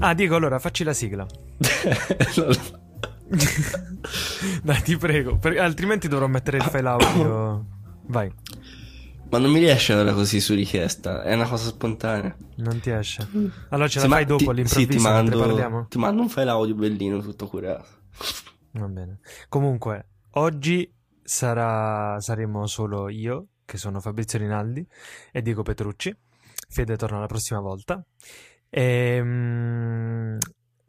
Ah, Diego, allora facci la sigla. Dai, ti prego, per- altrimenti dovrò mettere il file audio. Vai, Ma non mi riesce ora così su richiesta, è una cosa spontanea. non ti esce. Allora ce Sì, la fai dopo ti- all'improvviso sì, ti mentre mando, parliamo? ti mando un file audio bellino, tutto curato. Va bene. Comunque, oggi sarà... saremo solo io, che sono Fabrizio Rinaldi, e Diego Petrucci. Fede torna la prossima volta. Ehm,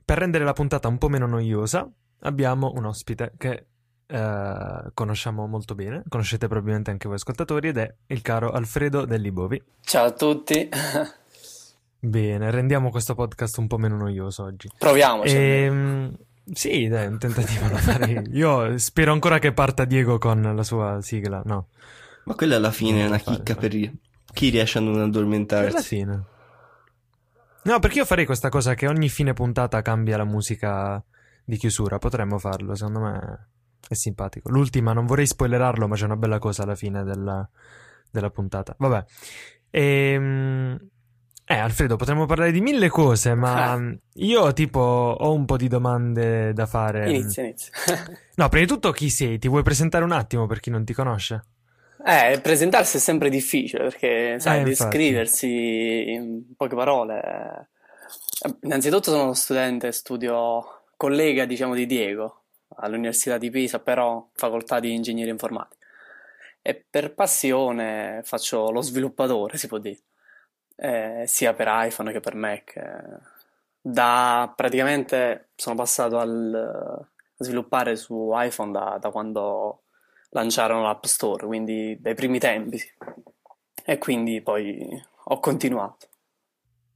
Per rendere la puntata un po' meno noiosa, abbiamo un ospite che eh, conosciamo molto bene, conoscete probabilmente anche voi ascoltatori, ed è il caro Alfredo Dellibovi. Ciao a tutti, Bene, rendiamo questo podcast un po' meno noioso oggi. proviamoci. Ehm, sì, dai, un tentativo da fare. Io spero ancora che parta Diego con la sua sigla, no? Ma quella alla fine è una Fare, chicca fare. per chi riesce a non addormentarsi. fine. No, perché io farei questa cosa che ogni fine puntata cambia la musica di chiusura. Potremmo farlo, secondo me è simpatico. L'ultima, non vorrei spoilerarlo, ma c'è una bella cosa alla fine della, della puntata. Vabbè. Ehm, Eh, Alfredo, potremmo parlare di mille cose, ma Ah. io tipo ho un po' di domande da fare. Inizia, inizia. No, prima di tutto chi sei? Ti vuoi presentare un attimo per chi non ti conosce? Eh, presentarsi è sempre difficile perché, sai, Eh, descriversi in poche parole. eh, Innanzitutto sono uno studente, studio collega, diciamo, di Diego all'Università di Pisa, però facoltà di ingegneria informatica. E per passione faccio lo sviluppatore, si può dire, eh, sia per iPhone che per Mac. eh. Da praticamente sono passato al a sviluppare su iPhone da, da quando lanciarono l'App Store, quindi dai primi tempi. E quindi poi ho continuato.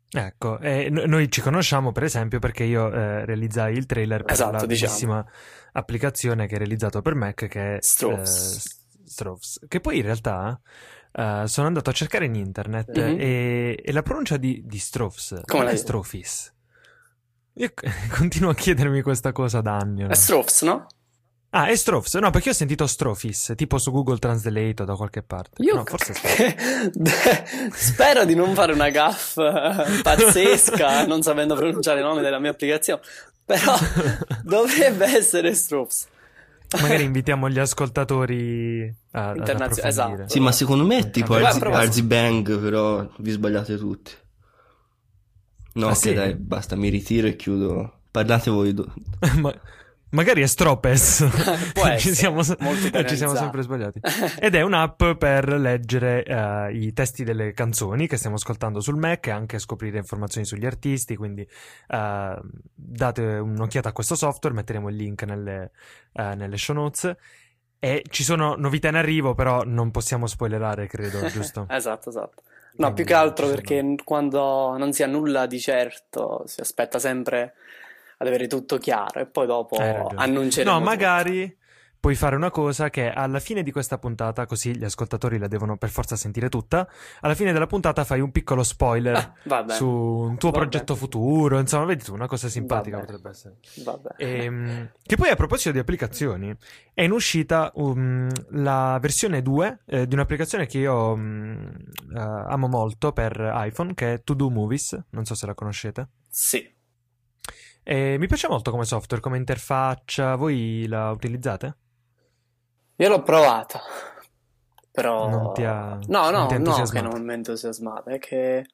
Ecco, e no- noi ci conosciamo per esempio perché io eh, realizzai il trailer per Esatto, la diciamo. bellissima applicazione che hai realizzato per Mac che è Strophs. eh, che poi in realtà eh, sono andato a cercare in internet Mhm. e, e la pronuncia di, di Strophs Come è dici? Strophis. Io continuo a chiedermi questa cosa da anni. È ormai. Strophs, no? Ah, è Strophs? No, perché ho sentito Strophis, tipo su Google Translate o da qualche parte. Io No, forse Strophis. spero di non fare una gaff eh, pazzesca non sapendo pronunciare il nome della mia applicazione, però dovrebbe essere Strophs. Magari invitiamo gli ascoltatori a, Internazio- esatto. Sì, ma secondo me è tipo Arzi, Arzi Bang, però vi sbagliate tutti. No, Ah, ok, sì? dai, basta, mi ritiro e chiudo. Parlate voi. do- Ma- magari è Stropes. Può ci, siamo, ci siamo sempre sbagliati. Ed è un'app per leggere eh, i testi delle canzoni che stiamo ascoltando sul Mac e anche scoprire informazioni sugli artisti. Quindi eh, date un'occhiata a questo software, metteremo il link nelle, eh, nelle show notes. E ci sono novità in arrivo, però non possiamo spoilerare, credo, giusto? Esatto, esatto. No, Quindi più che altro sono- perché quando non si ha nulla di certo, si aspetta sempre ad avere tutto chiaro e poi dopo annunceremo No, tutto. magari puoi fare una cosa che alla fine di questa puntata, così gli ascoltatori la devono per forza sentire tutta, alla fine della puntata fai un piccolo spoiler Ah, su un tuo Va progetto futuro, insomma, vedi tu, una cosa simpatica bene. potrebbe essere. Vabbè. Ehm, che poi a proposito di applicazioni, è in uscita um, la versione 2 eh, di un'applicazione che io um, eh, amo molto per iPhone, che è To Do Movies, non so se la conoscete. Sì. E mi piace molto come software, come interfaccia, voi la utilizzate? Io l'ho provata, però... Non ti ha- No, non no, no, che non mi è che...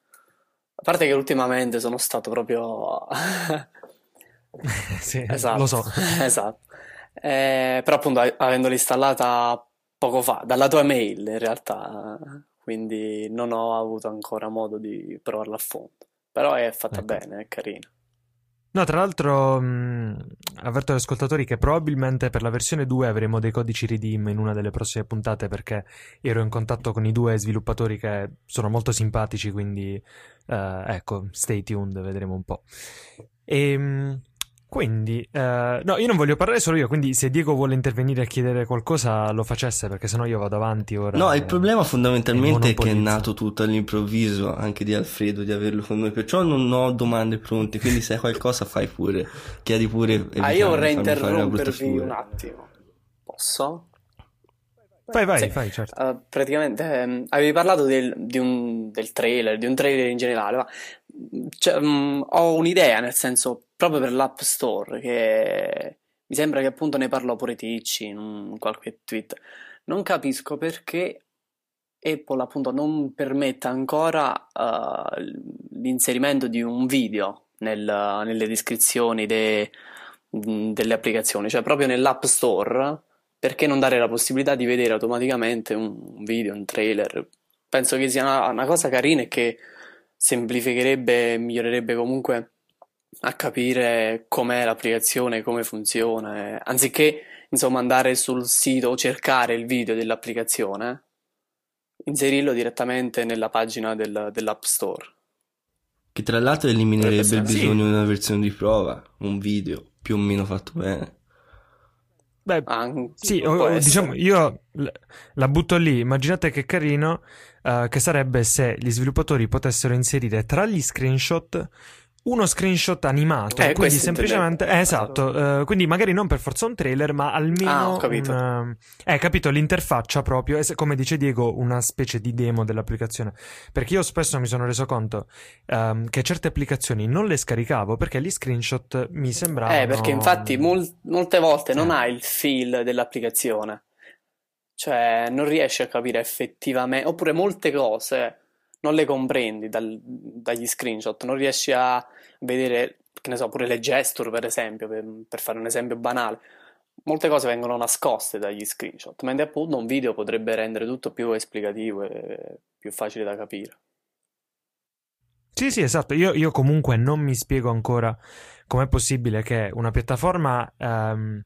A parte che ultimamente sono stato proprio... sì, Esatto. lo so. Esatto. Eh, però appunto avendola installata poco fa, dalla tua mail in realtà, quindi non ho avuto ancora modo di provarla a fondo. Però è fatta Ecco. bene, è carina. No, tra l'altro, mh, avverto agli ascoltatori che probabilmente per la versione 2 avremo dei codici redeem in una delle prossime puntate perché ero in contatto con i due sviluppatori che sono molto simpatici, quindi eh, ecco, stay tuned, vedremo un po'. E quindi, eh, no, io non voglio parlare solo io, quindi se Diego vuole intervenire e chiedere qualcosa lo facesse perché sennò io vado avanti ora. No, il problema fondamentalmente è che è nato tutto all'improvviso, anche di Alfredo, di averlo con noi, perciò non ho domande pronte, quindi se hai qualcosa fai pure, chiedi pure. Ah, io vorrei interrompervi un attimo. Posso? Vai, vai, Sì. fai, certo. Uh, praticamente ehm, avevi parlato del, di un, del trailer, di un trailer in generale, ma cioè, mh, ho un'idea, nel senso, proprio per l'App Store, che mi sembra che appunto ne parlò pure Ticci in un qualche tweet. Non capisco perché Apple appunto non permetta ancora uh, l'inserimento di un video nel, nelle descrizioni de, delle applicazioni, cioè proprio nell'App Store, perché non dare la possibilità di vedere automaticamente un video, un trailer? Penso che sia una, una cosa carina e che semplificherebbe e migliorerebbe comunque a capire com'è l'applicazione, come funziona, anziché insomma andare sul sito o cercare il video dell'applicazione, inserirlo direttamente nella pagina del, dell'App Store. Che tra l'altro eliminerebbe il bisogno di una versione di prova, un video più o meno fatto bene. Beh, Anche, sì, o, diciamo, io la butto lì. Immaginate che carino uh, che sarebbe se gli sviluppatori potessero inserire tra gli screenshot uno screenshot animato, eh, quindi semplicemente eh, esatto, uh, quindi magari non per forza un trailer, ma almeno ah, capito. Un, eh, capito l'interfaccia proprio, è come dice Diego, una specie di demo dell'applicazione. Perché io spesso mi sono reso conto um, che certe applicazioni non le scaricavo perché gli screenshot mi sembravano Eh, perché infatti mol- molte volte non hai il feel dell'applicazione. Cioè, non riesci a capire effettivamente, oppure molte cose non le comprendi dal, dagli screenshot, non riesci a vedere, che ne so, pure le gesture, per esempio, per, per, fare un esempio banale. Molte cose vengono nascoste dagli screenshot, mentre appunto un video potrebbe rendere tutto più esplicativo e più facile da capire. Sì, sì, esatto. Io, io comunque non mi spiego ancora com'è possibile che una piattaforma um,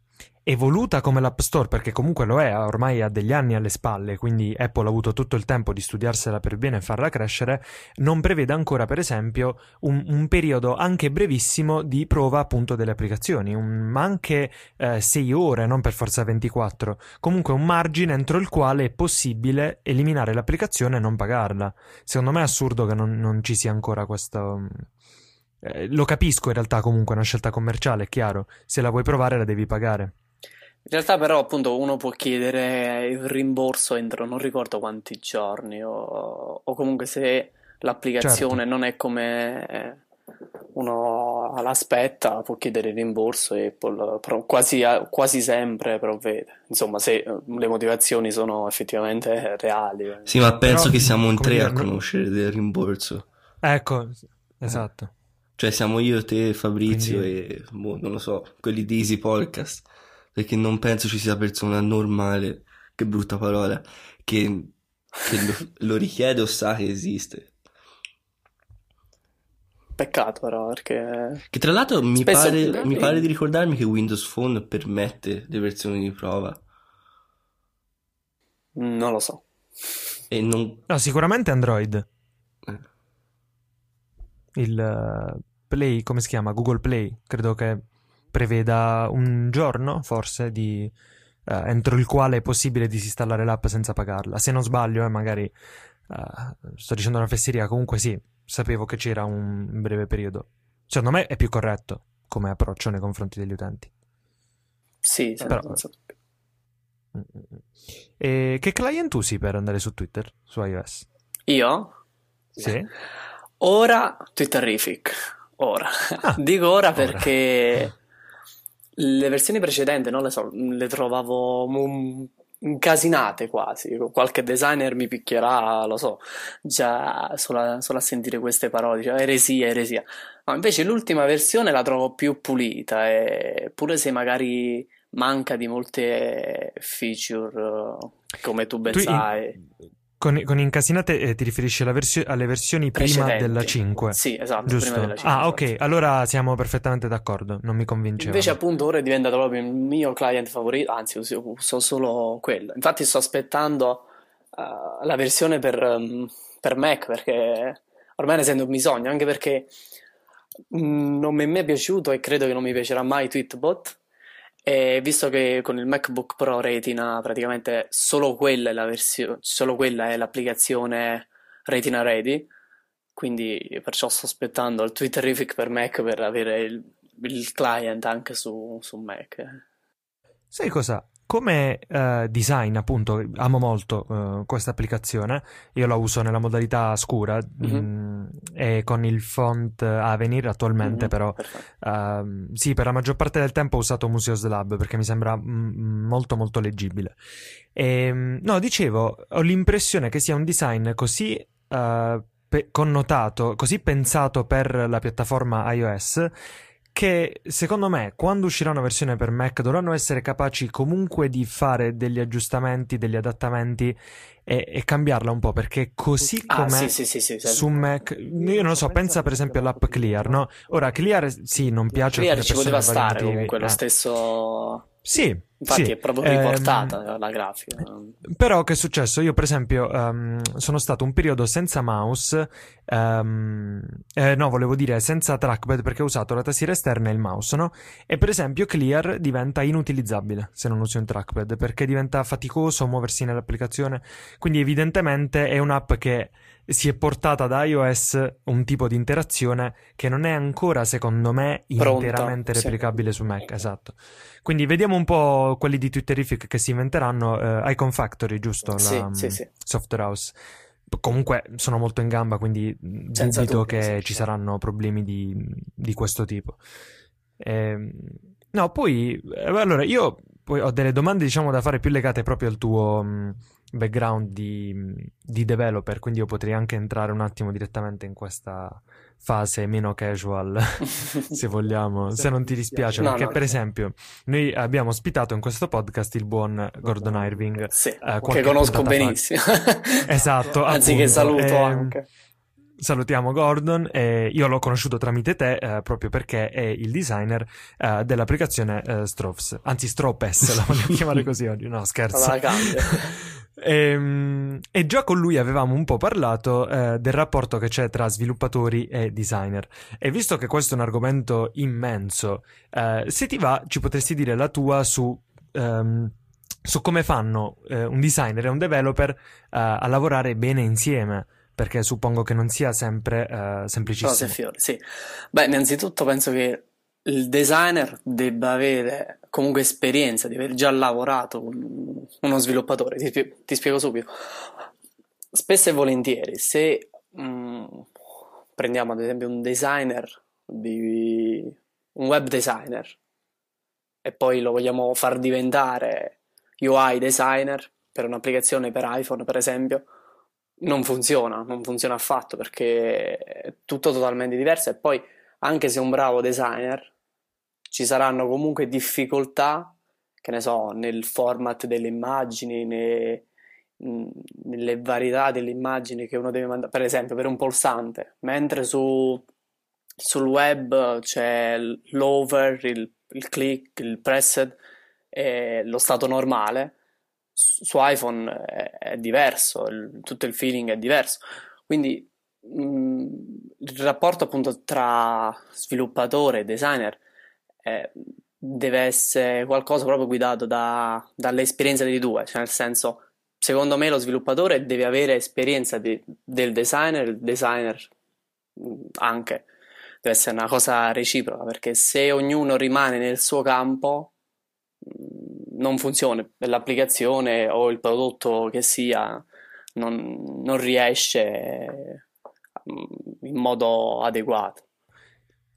evoluta come l'App Store, perché comunque lo è, ormai ha degli anni alle spalle, quindi Apple ha avuto tutto il tempo di studiarsela per bene e farla crescere, non prevede ancora, per esempio, un, un periodo anche brevissimo di prova appunto delle applicazioni, un, ma anche 6 eh, ore, non per forza 24, comunque un margine entro il quale è possibile eliminare l'applicazione e non pagarla. Secondo me è assurdo che non, non ci sia ancora questo... Eh, lo capisco in realtà comunque è una scelta commerciale, è chiaro, se la vuoi provare la devi pagare. In realtà però appunto uno può chiedere il rimborso entro non ricordo quanti giorni o, o comunque se l'applicazione certo. non è come uno l'aspetta può chiedere il rimborso e Apple quasi, quasi sempre provvede. Insomma se le motivazioni sono effettivamente reali. Sì ma penso però, che siamo in tre a conoscere del rimborso. Ecco esatto. Cioè siamo io, te, Fabrizio Quindi... e boh, non lo so quelli di Easy Podcast perché non penso ci sia persona normale, che brutta parola, che, che lo, lo richiede o sa che esiste. Peccato però perché... Che tra l'altro mi pare, mi pare, di ricordarmi che Windows Phone permette le versioni di prova. Non lo so. E non... No, sicuramente Android. Eh. Il uh, Play, come si chiama? Google Play, credo che preveda un giorno, forse, di, eh, entro il quale è possibile disinstallare l'app senza pagarla. Se non sbaglio, eh, magari eh, sto dicendo una fesseria, comunque sì, sapevo che c'era un breve periodo. Secondo me è più corretto come approccio nei confronti degli utenti. Sì, però... Mm, mm, mm. E che client usi per andare su Twitter, su iOS? Io? Sì. Ora Twitterific. Ora. Ah, Dico ora, ora. perché le versioni precedenti non le so, le trovavo incasinate quasi. Qualche designer mi picchierà, lo so, già solo, solo a sentire queste parole, dice eresia, eresia. Ma invece l'ultima versione la trovo più pulita, e pure se magari manca di molte feature, come tu ben tu sai. Con, con incasinate eh, ti riferisci versio- alle versioni prima della 5? Sì, esatto, Giusto? prima della 5. Ah, ok, esatto. allora siamo perfettamente d'accordo, non mi convince. Invece appunto ora è diventato proprio il mio client favorito, anzi uso, uso solo quello. Infatti sto aspettando uh, la versione per, um, per, Mac perché ormai ne sento un bisogno, anche perché um, non mi è mai piaciuto e credo che non mi piacerà mai Tweetbot e visto che con il MacBook Pro Retina praticamente solo quella è, la versione, solo quella è l'applicazione Retina Ready, quindi perciò sto aspettando il Twitterific per Mac per avere il, il client anche su, su Mac. Sai cosa? Come uh, design, appunto, amo molto uh, questa applicazione. Io la uso nella modalità scura mm-hmm. mh, e con il font Avenir attualmente, mm-hmm. però uh, sì, per la maggior parte del tempo ho usato Museos Lab perché mi sembra m- molto molto leggibile. E, ehm, no, dicevo, ho l'impressione che sia un design così uh, pe- connotato, così pensato per la piattaforma iOS che secondo me quando uscirà una versione per Mac dovranno essere capaci comunque di fare degli aggiustamenti, degli adattamenti e, e cambiarla un po' perché così ah, com'è sì, sì, sì, su Mac io non lo so, pensa per esempio all'app Clear, no? Ora Clear sì, non piace Clear ci poteva stare comunque eh. lo stesso sì, Infatti sì, è proprio riportata ehm, la grafica. Però che è successo? Io per esempio um, sono stato un periodo senza mouse, um, eh, no volevo dire senza trackpad perché ho usato la tastiera esterna e il mouse, no? E per esempio Clear diventa inutilizzabile se non usi un trackpad perché diventa faticoso muoversi nell'applicazione. Quindi evidentemente è un'app che si è portata da iOS un tipo di interazione che non è ancora, secondo me, Pronta, interamente sì. replicabile su Mac. Esatto. Quindi vediamo un po' quelli di Twitterific che si inventeranno. Uh, Icon Factory, giusto? La, sì, sì, sì. Software House. Comunque sono molto in gamba, quindi Senza dubito dubbio, che sì, ci sì. saranno problemi di, di questo tipo. Ehm, no, poi eh, allora io poi ho delle domande, diciamo, da fare più legate proprio al tuo mh, background di, di developer, quindi io potrei anche entrare un attimo direttamente in questa fase meno casual, se vogliamo, se non ti dispiace, No, perché no. per esempio noi abbiamo ospitato in questo podcast il buon Gordon Irving. Sì, eh, che conosco benissimo. Esatto, Anzi, che appunto. saluto Ehm, anche. Salutiamo Gordon, e io l'ho conosciuto tramite te eh, proprio perché è il designer eh, dell'applicazione eh, Stropes, anzi Stropes, la voglio chiamare così oggi, no scherzo. Cambia. Ehm, E, già con lui avevamo un po' parlato eh, del rapporto che c'è tra sviluppatori e designer. E visto che questo è un argomento immenso, eh, se ti va, ci potresti dire la tua su, ehm, su come fanno eh, un designer e un developer eh, a lavorare bene insieme. Perché suppongo che non sia sempre eh, semplicissimo. Rose e fiori, sì. Beh, innanzitutto penso che il designer debba avere comunque esperienza di aver già lavorato con uno sviluppatore. Ti, ti spiego subito. Spesso e volentieri, se mm, prendiamo ad esempio un designer, di, un web designer, e poi lo vogliamo far diventare UI designer per un'applicazione per iPhone, per esempio, non funziona, non funziona affatto perché è tutto totalmente diverso. E poi anche se un bravo designer ci saranno comunque difficoltà, che ne so, nel format delle immagini, ne- mh, nelle varietà delle immagini che uno deve mandare, per esempio per un pulsante, mentre su, sul web c'è l'over, il, il click, il pressed e lo stato normale su iPhone è, è diverso, il- tutto il feeling è diverso. Quindi mh, il rapporto appunto tra sviluppatore e designer eh, deve essere qualcosa proprio guidato da- dall'esperienza dei due, cioè nel senso, secondo me lo sviluppatore deve avere esperienza di- del designer, il designer mh, anche. Deve essere una cosa reciproca, perché se ognuno rimane nel suo campo non funziona, l'applicazione o il prodotto che sia non, non riesce mh, in modo adeguato.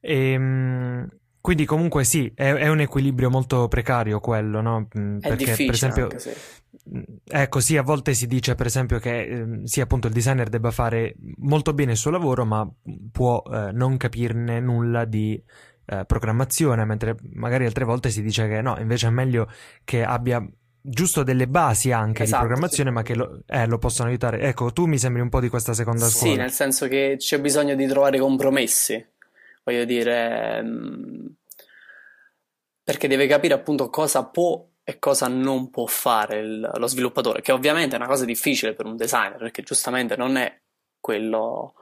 Ehm, quindi comunque sì, è, è un equilibrio molto precario quello, no? Mm, È Perché difficile per esempio, anche se... mm, ecco sì, a volte si dice per esempio che ehm, sì, appunto il designer debba fare molto bene il suo lavoro, ma può eh, non capirne nulla di eh, programmazione, mentre magari altre volte si dice che no, invece è meglio che abbia giusto delle basi anche Esatto, di programmazione, sì. ma che lo, eh, lo possono aiutare. Ecco, tu mi sembri un po' di questa seconda Sì, scuola. nel senso che c'è bisogno di trovare compromessi, voglio dire, mh, perché deve capire appunto cosa può e cosa non può fare il- lo sviluppatore, che ovviamente è una cosa difficile per un designer, perché giustamente non è quello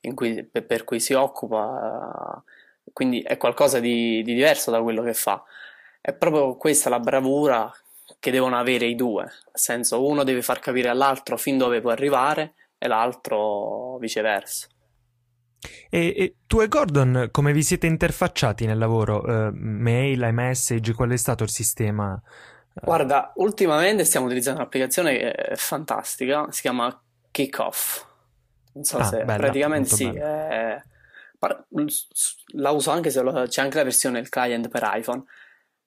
in cui- per, per cui si occupa, quindi è qualcosa di, di diverso da quello che fa. È proprio questa la bravura che devono avere i due, nel senso uno deve far capire all'altro fin dove può arrivare e l'altro viceversa. E, e tu e Gordon, come vi siete interfacciati nel lavoro? Eh, mail, iMessage, qual è stato il sistema Guarda, ultimamente stiamo utilizzando un'applicazione che è fantastica, si chiama Kickoff. Non so Ah, se bella, praticamente sì, è- la uso anche se lo- c'è anche la versione del client per iPhone.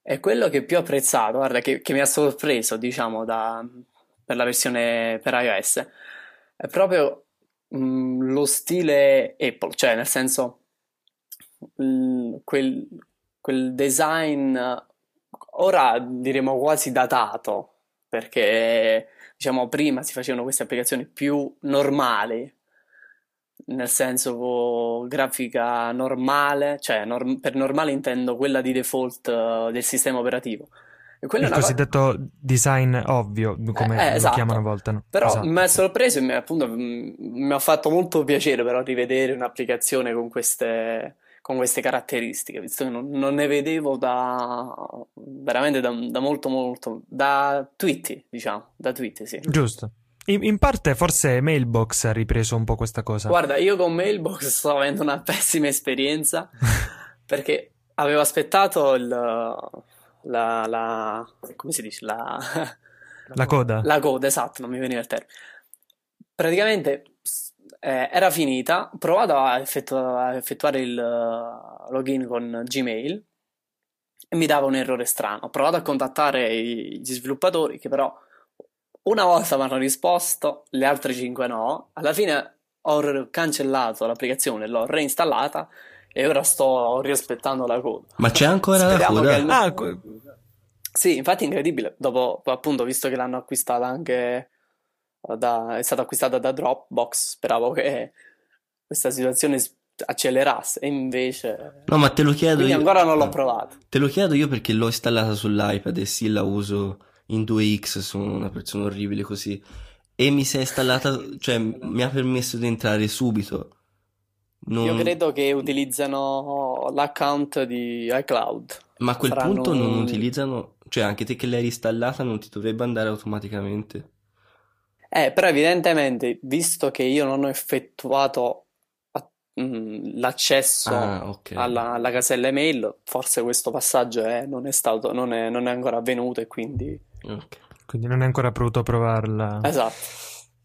E quello che più ho apprezzato, guarda, che, che mi ha sorpreso, diciamo, da- per la versione per iOS, è proprio mh, lo stile Apple, cioè nel senso mh, quel, quel design ora diremo quasi datato, perché diciamo prima si facevano queste applicazioni più normali, nel senso grafica normale, cioè norm- per normale intendo quella di default eh, del sistema operativo. Il una cosa... cosiddetto design ovvio, come Eh, eh, lo esatto. chiamano a volte, no? Però Esatto. mi ha sorpreso e mi, appunto, mi ha fatto molto piacere però rivedere un'applicazione con queste, con queste caratteristiche, visto che non, non ne vedevo da veramente da, da molto molto, da Tweety, diciamo, da Tweety, sì. Giusto. In, in parte forse Mailbox ha ripreso un po' questa cosa. Guarda, io con Mailbox sto avendo una pessima esperienza perché avevo aspettato il, la, la, come si dice, la, La coda. La coda, esatto, non mi veniva il termine. Praticamente eh, era finita, ho provato a, effettu- a effettuare il eh, login con Gmail e mi dava un errore strano. Ho provato a contattare i- gli sviluppatori che però una volta mi hanno risposto, le altre cinque no. Alla fine ho cancellato l'applicazione, l'ho reinstallata e ora sto rispettando la coda. Ma c'è ancora la Speriamo coda? che il- Ah, que- sì, infatti è incredibile. Dopo, appunto, visto che l'hanno acquistata anche da, è stata acquistata da Dropbox, speravo che questa situazione accelerasse. E invece, No, ma te lo chiedo quindi io. ancora non l'ho provato. Te lo chiedo io perché l'ho installata sull'iPad e sì, la uso in 2x, sono una persona orribile così. E mi si è installata, cioè mi ha permesso di entrare subito. Non- Io credo che utilizzano l'account di iCloud. Ma a quel faranno punto non utilizzano, cioè anche te che l'hai installata non ti dovrebbe andare automaticamente. Eh, però evidentemente, visto che io non ho effettuato a- mm, l'accesso Ah, ok. alla, alla casella email, forse questo passaggio è- non è stato, non è, non è ancora avvenuto e quindi... Ok. quindi non è ancora pronto a provarla. Esatto.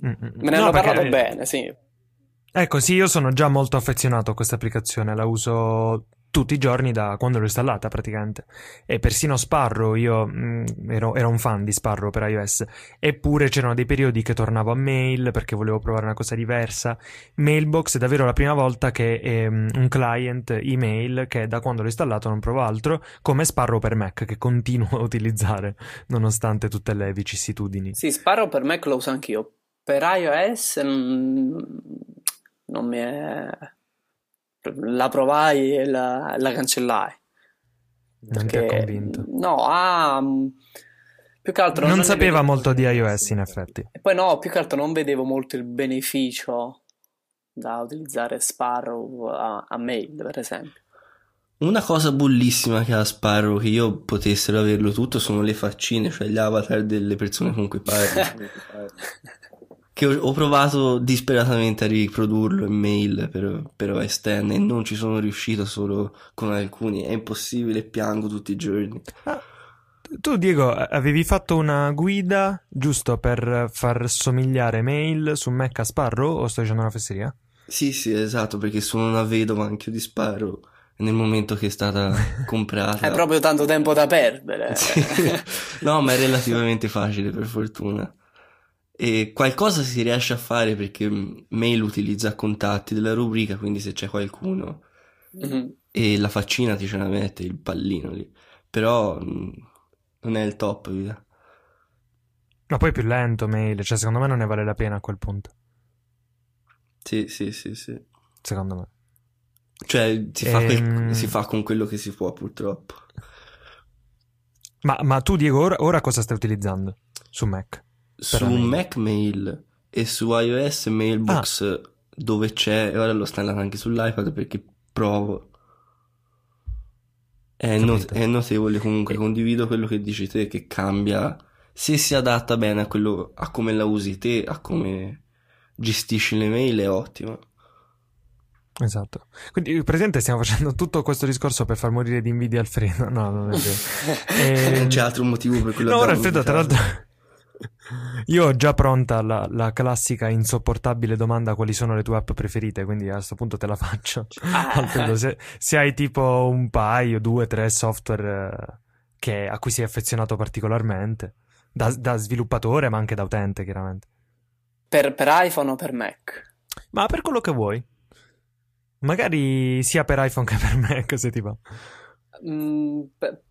Mm, mm. Me ne No, hanno perché- parlato bene, sì. Ecco, sì, io sono già molto affezionato a questa applicazione, la uso tutti i giorni da quando l'ho installata praticamente. E persino Sparrow, io mm, ero, ero un fan di Sparrow per iOS, eppure c'erano dei periodi che tornavo a mail perché volevo provare una cosa diversa. Mailbox è davvero la prima volta che è mm, un client email che da quando l'ho installato non provo altro, come Sparrow per Mac, che continuo a utilizzare nonostante tutte le vicissitudini. Sì, Sparrow per Mac lo uso anch'io. Per iOS mm, non mi è... La provai e la, la cancellai. Non ti ha convinto. No, ah, più che altro Non ne sapeva vedevo- molto di iOS, in effetti. E poi no, più che altro non vedevo molto il beneficio da utilizzare Sparrow a, a mail, per esempio. Una cosa bullissima che ha Sparrow che io potessero averlo tutto sono le faccine, cioè gli avatar delle persone con cui parli. che ho, ho provato disperatamente a riprodurlo in mail per, per OS X e non ci sono riuscito solo con alcuni. È impossibile, piango tutti i giorni. Tu, Diego, avevi fatto una guida giusto per far somigliare mail su Mac a Sparrow o sto dicendo una fesseria? Sì, sì, esatto, perché sono una vedova anche di Sparrow nel momento che è stata comprata. È proprio tanto tempo da perdere. Sì. No, ma è relativamente facile per fortuna. E qualcosa si riesce a fare perché mh, mail utilizza contatti della rubrica, quindi se c'è qualcuno Mhm. e la faccina ti ce la mette il pallino lì. Però mh, non è il top, via. Ma poi è più lento mail, cioè secondo me non ne vale la pena a quel punto. Sì, sì, sì, sì. Secondo me. Cioè, si fa, quel- Ehm. si fa con quello che si può, purtroppo. Ma, ma tu, Diego, ora, ora cosa stai utilizzando su Mac? Su mail. Mac Mail e su iOS Mailbox Ah. dove c'è, e ora l'ho installato anche sull'iPad perché provo. È, not- è notevole comunque, E- condivido quello che dici te, che cambia, se si adatta bene a quello, a come la usi te, a come gestisci le mail, è ottimo. Esatto. Quindi, presente, stiamo facendo tutto questo discorso per far morire di invidia Alfredo. No, non è vero. e... Non c'è altro motivo per quello No, ora Alfredo, tra l'altro... Io ho già pronta la, la, classica insopportabile domanda quali sono le tue app preferite, quindi a questo punto te la faccio. Ah. Se, se, hai tipo un paio, due, tre software eh, che, a cui sei affezionato particolarmente, da, da, sviluppatore ma anche da utente chiaramente. Per, per iPhone o per Mac? Ma per quello che vuoi. Magari sia per iPhone che per Mac, se ti va. Mm,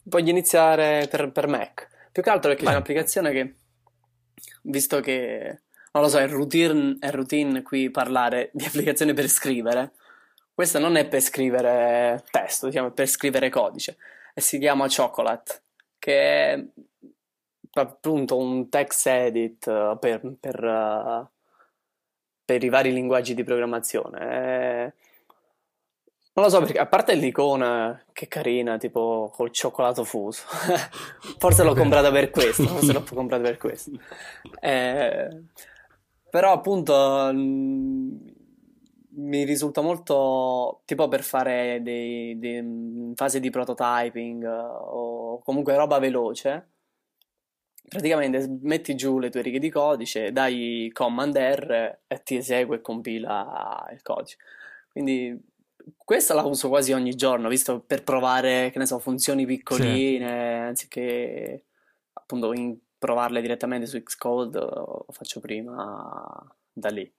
voglio iniziare per, per, Mac. Più che altro perché Beh. c'è un'applicazione che, visto che, non lo so, è routine, è routine qui parlare di applicazioni per scrivere. Questa non è per scrivere testo, diciamo, è per scrivere codice. E si chiama Chocolate, che è appunto un text edit per, per, uh, per i vari linguaggi di programmazione. È non lo so perché, a parte l'icona che carina, tipo col cioccolato fuso, forse l'ho comprata per questo, forse l'ho comprata per questo. Eh, però appunto mm, mi risulta molto tipo per fare dei, dei mm, fasi di prototyping o comunque roba veloce. Praticamente metti giù le tue righe di codice, dai command R e ti esegue e compila il codice. Quindi questa la uso quasi ogni giorno, visto per provare, che ne so, funzioni piccoline, sì. anziché appunto in, provarle direttamente su Xcode, lo faccio prima da lì.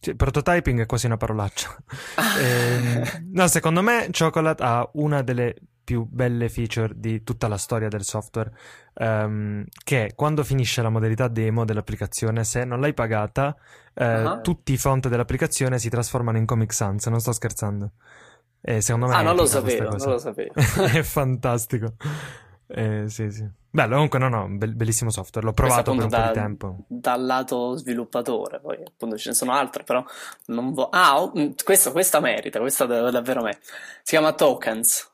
Sì, prototyping è quasi una parolaccia. eh, no, secondo me Chocolate ha una delle più belle feature di tutta la storia del software, um, che quando finisce la modalità demo dell'applicazione, se non l'hai pagata, eh, uh-huh. tutti i font dell'applicazione si trasformano in Comic Sans, non sto scherzando. E secondo me ah, non lo sapevo, non lo sapevo. è fantastico. Eh, sì, sì. Bello, comunque no, no, bellissimo software, l'ho provato per un da, po' di tempo. Dal lato sviluppatore, poi appunto ce ne sono altre, però non vo- Ah, oh, mm, questo, questa merita, questa davvero merita. Si chiama Tokens.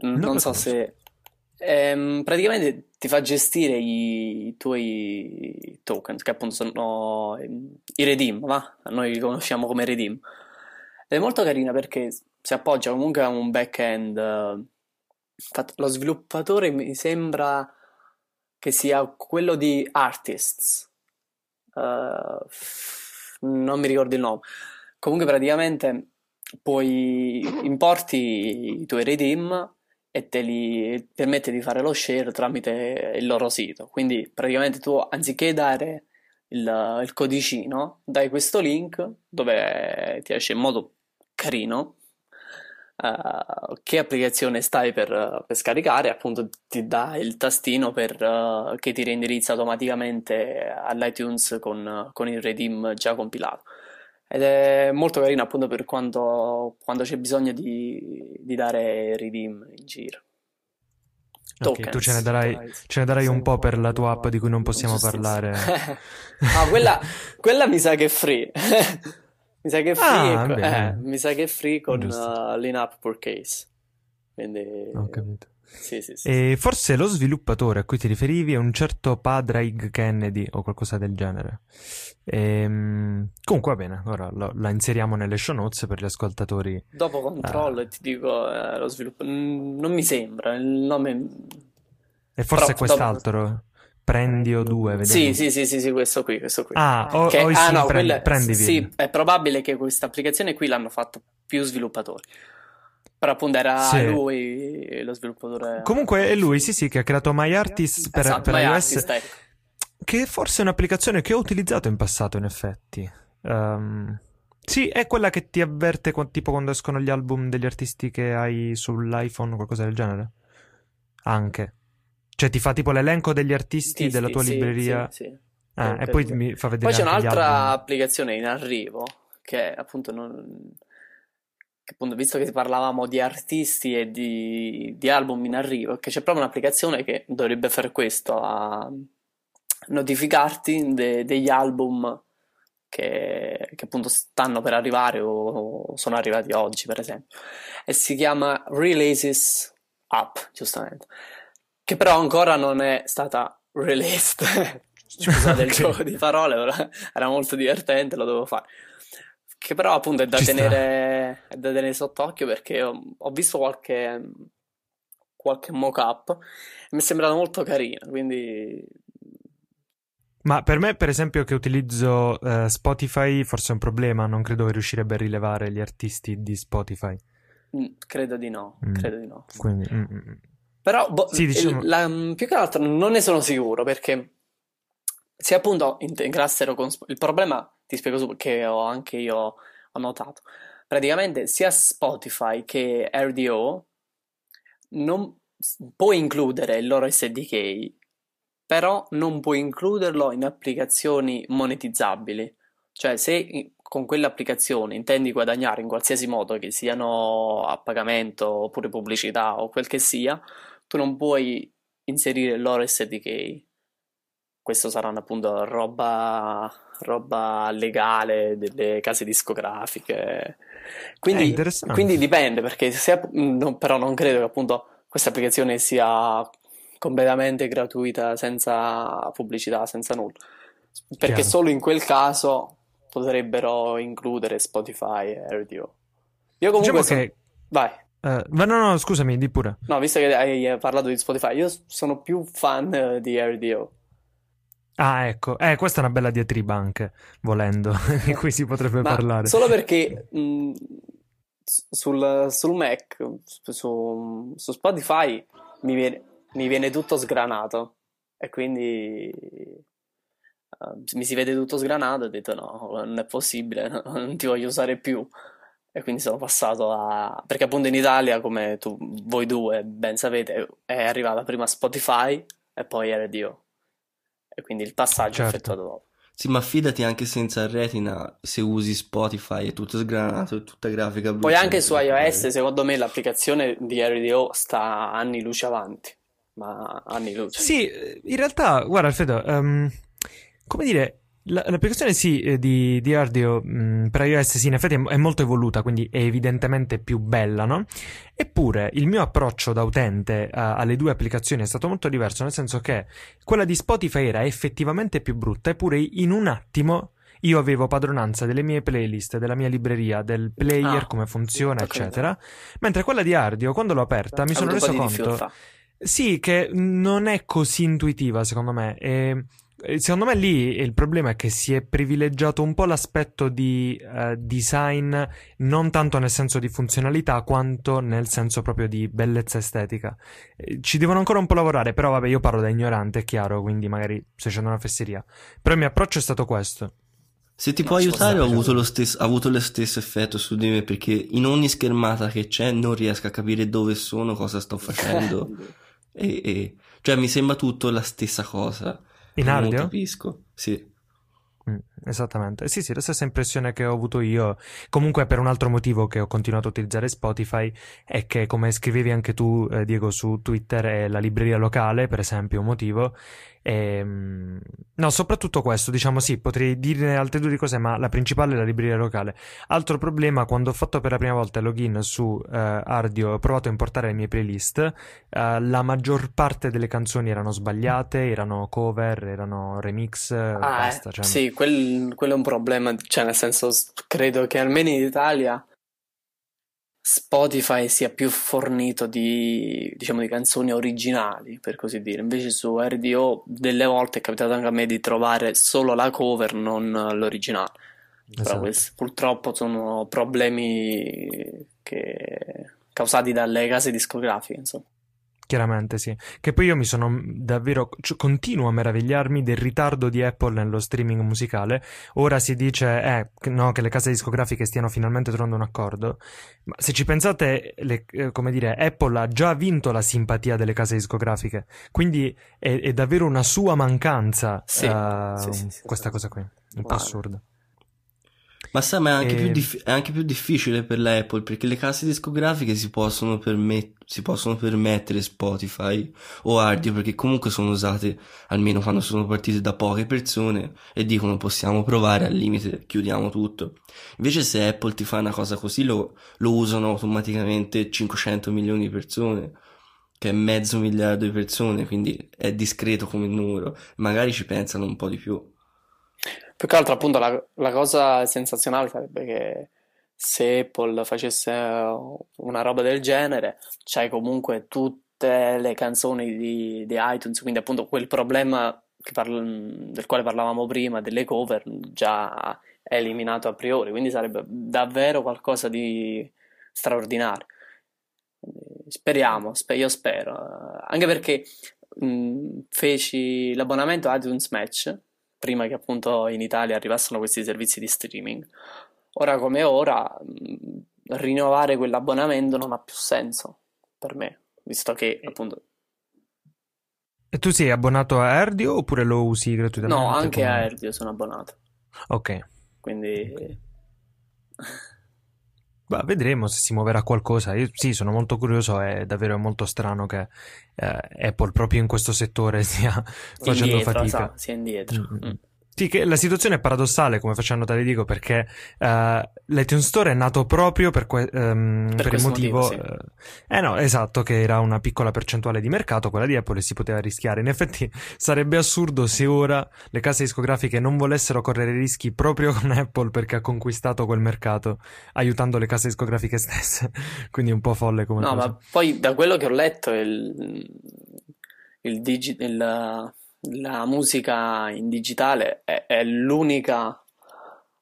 Non, non so se... Ehm, praticamente ti fa gestire i, tuoi tokens, che appunto sono i redeem, va? Noi li conosciamo come redeem. Ed è molto carina perché si appoggia comunque a un back-end. lo sviluppatore mi sembra che sia quello di Artists. Uh, non mi ricordo il nome. Comunque praticamente puoi importi i tuoi redeem e te li permette di fare lo share tramite il loro sito. Quindi praticamente tu anziché dare il, il codicino, dai questo link dove ti esce in modo carino uh, che applicazione stai per, per, scaricare, appunto ti dà il tastino per, uh, che ti reindirizza automaticamente all'iTunes con, con il redeem già compilato ed è molto carino appunto per quando, quando c'è bisogno di, di, dare redeem in giro. Okay, tu ce ne darai, ce ne darai un po' per la tua app di cui non possiamo parlare. ah, quella, quella mi sa che è free. mi sa che è free, ah, eh, mi sa che è free con uh, l'in-app purchase. Quindi... Ho capito. Sì, sì, sì. E forse lo sviluppatore a cui ti riferivi è un certo Padraig Kennedy o qualcosa del genere. Ehm, comunque va bene, ora lo, la inseriamo nelle show notes per gli ascoltatori. Dopo controllo uh, e ti dico eh, lo sviluppo. Non mi sembra, il nome... E forse Però, quest'altro. Dopo... Prendio 2, vediamo. Sì, sì, sì, sì, sì, questo qui, questo qui. Ah, o, che, o ah, no, prendi, quella, prendi Sì, è probabile che questa applicazione qui l'hanno fatto più sviluppatori. Però appunto era sì. lui lo sviluppatore. Comunque è lui, sì, sì, che ha creato MyArtist per, esatto, per My iOS. Artist, ecco. Che forse è un'applicazione che ho utilizzato in passato, in effetti. Um, sì, è quella che ti avverte tipo quando escono gli album degli artisti che hai sull'iPhone o qualcosa del genere. Anche. Cioè ti fa tipo l'elenco degli artisti Artisti, della tua sì, libreria. Sì, sì. Ah, e poi mi fa vedere. Poi c'è un'altra applicazione in arrivo che appunto non che appunto visto che parlavamo di artisti e di, di album in arrivo, che c'è proprio un'applicazione che dovrebbe fare questo, a notificarti de, degli album che, che, appunto stanno per arrivare o, o, sono arrivati oggi, per esempio. E si chiama Releases App, giustamente, che però ancora non è stata released. Scusate okay. il gioco di parole, era molto divertente, lo devo fare che però appunto è da, tenere, è da tenere sott'occhio perché ho, ho visto qualche, qualche mock-up e mi è sembrato molto carino, quindi... Ma per me, per esempio, che utilizzo uh, Spotify, forse è un problema, non credo che riuscirebbe a rilevare gli artisti di Spotify. Mm, credo di no, mm. credo di no. Quindi, mm, mm, mm. Però, boh, sì, diciamo... la, più che altro non ne sono sicuro perché se appunto integrassero con... Il problema, ti spiego su, che ho anche io ho notato, praticamente sia Spotify che RDO non può includere il loro SDK, però non può includerlo in applicazioni monetizzabili. Cioè, se con quelle applicazioni intendi guadagnare in qualsiasi modo, che siano a pagamento oppure pubblicità o quel che sia, tu non puoi inserire il loro SDK. Questo saranno appunto roba, roba legale delle case discografiche. Quindi, quindi dipende, perché se, no, però non credo che appunto questa applicazione sia completamente gratuita, senza pubblicità, senza nulla. Perché Chiaro. solo in quel caso potrebbero includere Spotify e RDO. Io comunque... Diciamo sono... che... Vai. Uh, ma no, no, scusami, di pure. No, visto che hai parlato di Spotify, io sono più fan di RDO. Ah, ecco, eh, questa è una bella diatriba anche, volendo, di cui si potrebbe ma parlare. Solo perché mh, sul, sul, Mac, su, su Spotify, mi viene, mi viene tutto sgranato e quindi uh, mi si vede tutto sgranato e ho detto no, non è possibile, non ti voglio usare più. E quindi sono passato a... perché appunto in Italia, come tu, voi due ben sapete, è arrivata prima Spotify e poi RDO. E quindi il passaggio certo. è effettuato dopo. Sì, ma fidati anche senza retina, se usi Spotify è tutto sgranato, è tutta grafica blu. Poi anche su iOS, secondo me, l'applicazione di RDO sta anni luce avanti. Ma anni luce. Sì, in realtà, guarda Alfredo, um, come dire, l'applicazione sì eh, di, di Ardio mh, mm, per iOS sì, in effetti è, molto evoluta, quindi è evidentemente più bella, no? Eppure il mio approccio da utente uh, alle due applicazioni è stato molto diverso, nel senso che quella di Spotify era effettivamente più brutta, eppure in un attimo io avevo padronanza delle mie playlist, della mia libreria, del player, ah, come funziona, eccetera. Mentre quella di Ardio, quando l'ho aperta, mi sono reso conto... Sì, che non è così intuitiva, secondo me. E Secondo me lì il problema è che si è privilegiato un po' l'aspetto di uh, design, non tanto nel senso di funzionalità, quanto nel senso proprio di bellezza estetica. Ci devono ancora un po' lavorare, però vabbè, io parlo da ignorante, è chiaro, quindi magari sto facendo una fesseria. Però il mio approccio è stato questo. Se ti no, può aiutare, ho avuto, lo stesso, avuto lo stesso effetto su di me perché in ogni schermata che c'è non riesco a capire dove sono, cosa sto facendo. e, e, cioè, mi sembra tutto la stessa cosa. In audio? Non capisco, sì. Mm, esattamente, sì, sì, la stessa impressione che ho avuto io. Comunque, per un altro motivo che ho continuato a utilizzare Spotify è che, come scrivevi anche tu, eh, Diego, su Twitter, è la libreria locale, per esempio, un motivo. E, ehm, no, soprattutto questo, diciamo sì, potrei dire altre due cose, ma la principale è la libreria locale. Altro problema, quando ho fatto per la prima volta il login su uh, Ardio, ho provato a importare le mie playlist, uh, la maggior parte delle canzoni erano sbagliate, erano cover, erano remix, ah, basta. Cioè... Sì, quel, quello è un problema, cioè nel senso, credo che almeno in Italia Spotify sia più fornito di, diciamo, di canzoni originali, per così dire. Invece su RDO delle volte è capitato anche a me di trovare solo la cover, non l'originale. Esatto. Però questi, purtroppo sono problemi che... causati dalle case discografiche, insomma. Chiaramente sì. Che poi io mi sono davvero. Cioè, continuo a meravigliarmi del ritardo di Apple nello streaming musicale. Ora si dice eh, no, che le case discografiche stiano finalmente trovando un accordo. Ma se ci pensate, le, eh, come dire, Apple ha già vinto la simpatia delle case discografiche. Quindi è, è davvero una sua mancanza sì, uh, sì, sì, questa cosa qui. Un po' assurdo. Ma sai, ma è anche, e... più dif- è anche, più difficile per l'Apple perché le case discografiche si possono, permet- si possono permettere Spotify o Ardio perché comunque sono usate almeno quando sono partite da poche persone e dicono possiamo provare al limite chiudiamo tutto. Invece se Apple ti fa una cosa così lo, lo usano automaticamente 500 milioni di persone che è mezzo miliardo di persone, quindi è discreto come numero, magari ci pensano un po' di più. Più che altro, appunto, la, la cosa sensazionale sarebbe che se Apple facesse una roba del genere, c'hai comunque tutte le canzoni di, di iTunes, quindi appunto quel problema parla, del quale parlavamo prima, delle cover, già è eliminato a priori, quindi sarebbe davvero qualcosa di straordinario. Speriamo, sper- io spero, anche perché mh, feci l'abbonamento a iTunes Match prima che appunto in Italia arrivassero questi servizi di streaming. Ora come ora, mh, rinnovare quell'abbonamento non ha più senso per me, visto che appunto... E tu sei abbonato a Erdio oppure lo usi gratuitamente? No, anche come... a Erdio sono abbonato. Ok. Quindi... Okay. Beh, vedremo se si muoverà qualcosa. Io sì, sono molto curioso. È davvero molto strano che eh, Apple proprio in questo settore stia facendo indietro, fatica. Sa, sia indietro. Mm-hmm. Sì, che la situazione è paradossale, come faccio a notare, dico, perché uh, l'iTunes Store è nato proprio per, que- um, per, per il motivo... Motivo, sì. uh, eh no, esatto, che era una piccola percentuale di mercato, quella di Apple, e si poteva rischiare. In effetti sarebbe assurdo se ora le case discografiche non volessero correre rischi proprio con Apple perché ha conquistato quel mercato, aiutando le case discografiche stesse. Quindi un po' folle come no, cosa. No, ma poi da quello che ho letto il... il, digi- il la musica in digitale è, è l'unica,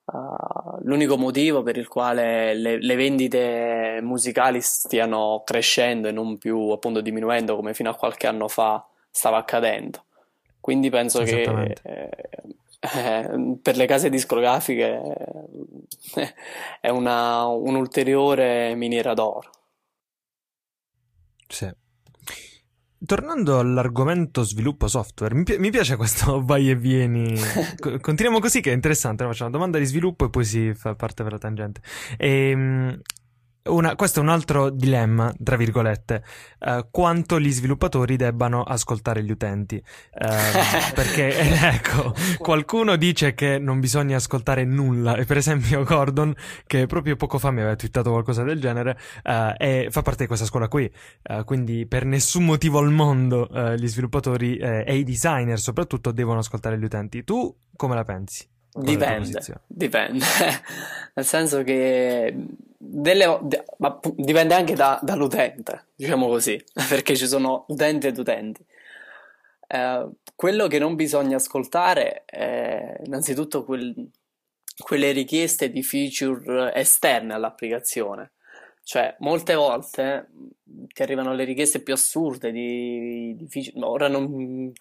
uh, l'unico motivo per il quale le, le, vendite musicali stiano crescendo e non più appunto diminuendo come fino a qualche anno fa stava accadendo. Quindi penso che eh, eh, per le case discografiche eh, è una, un'ulteriore miniera d'oro. Sì. Tornando all'argomento sviluppo software, mi, pi- mi piace questo vai e vieni. Co- continuiamo così che è interessante. No? Facciamo una domanda di sviluppo e poi si fa parte per la tangente. E, um, una, questo è un altro dilemma, tra virgolette, uh, quanto gli sviluppatori debbano ascoltare gli utenti. Uh, perché, ecco, qualcuno dice che non bisogna ascoltare nulla, e per esempio Gordon, che proprio poco fa mi aveva twittato qualcosa del genere, uh, e fa parte di questa scuola qui, quindi per nessun motivo al mondo gli sviluppatori e i designer soprattutto devono ascoltare gli utenti. Tu come la pensi? Dipende, dipende, nel senso che delle, de, ma dipende anche da, dall'utente, diciamo così, perché ci sono utenti ed utenti. Eh, quello che non bisogna ascoltare è innanzitutto quel, quelle richieste di feature esterne all'applicazione. Cioè, molte volte ti arrivano le richieste più assurde di, di feature. Ora non,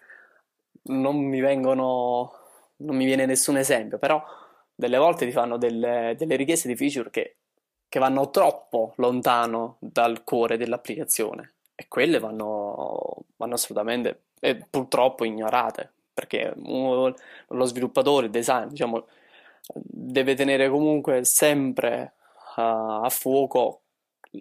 non mi vengono, non mi viene nessun esempio, però delle volte ti fanno delle, delle richieste di feature che che vanno troppo lontano dal cuore dell'applicazione e quelle vanno, vanno assolutamente e purtroppo ignorate perché lo sviluppatore, il design, diciamo, deve tenere comunque sempre uh, a fuoco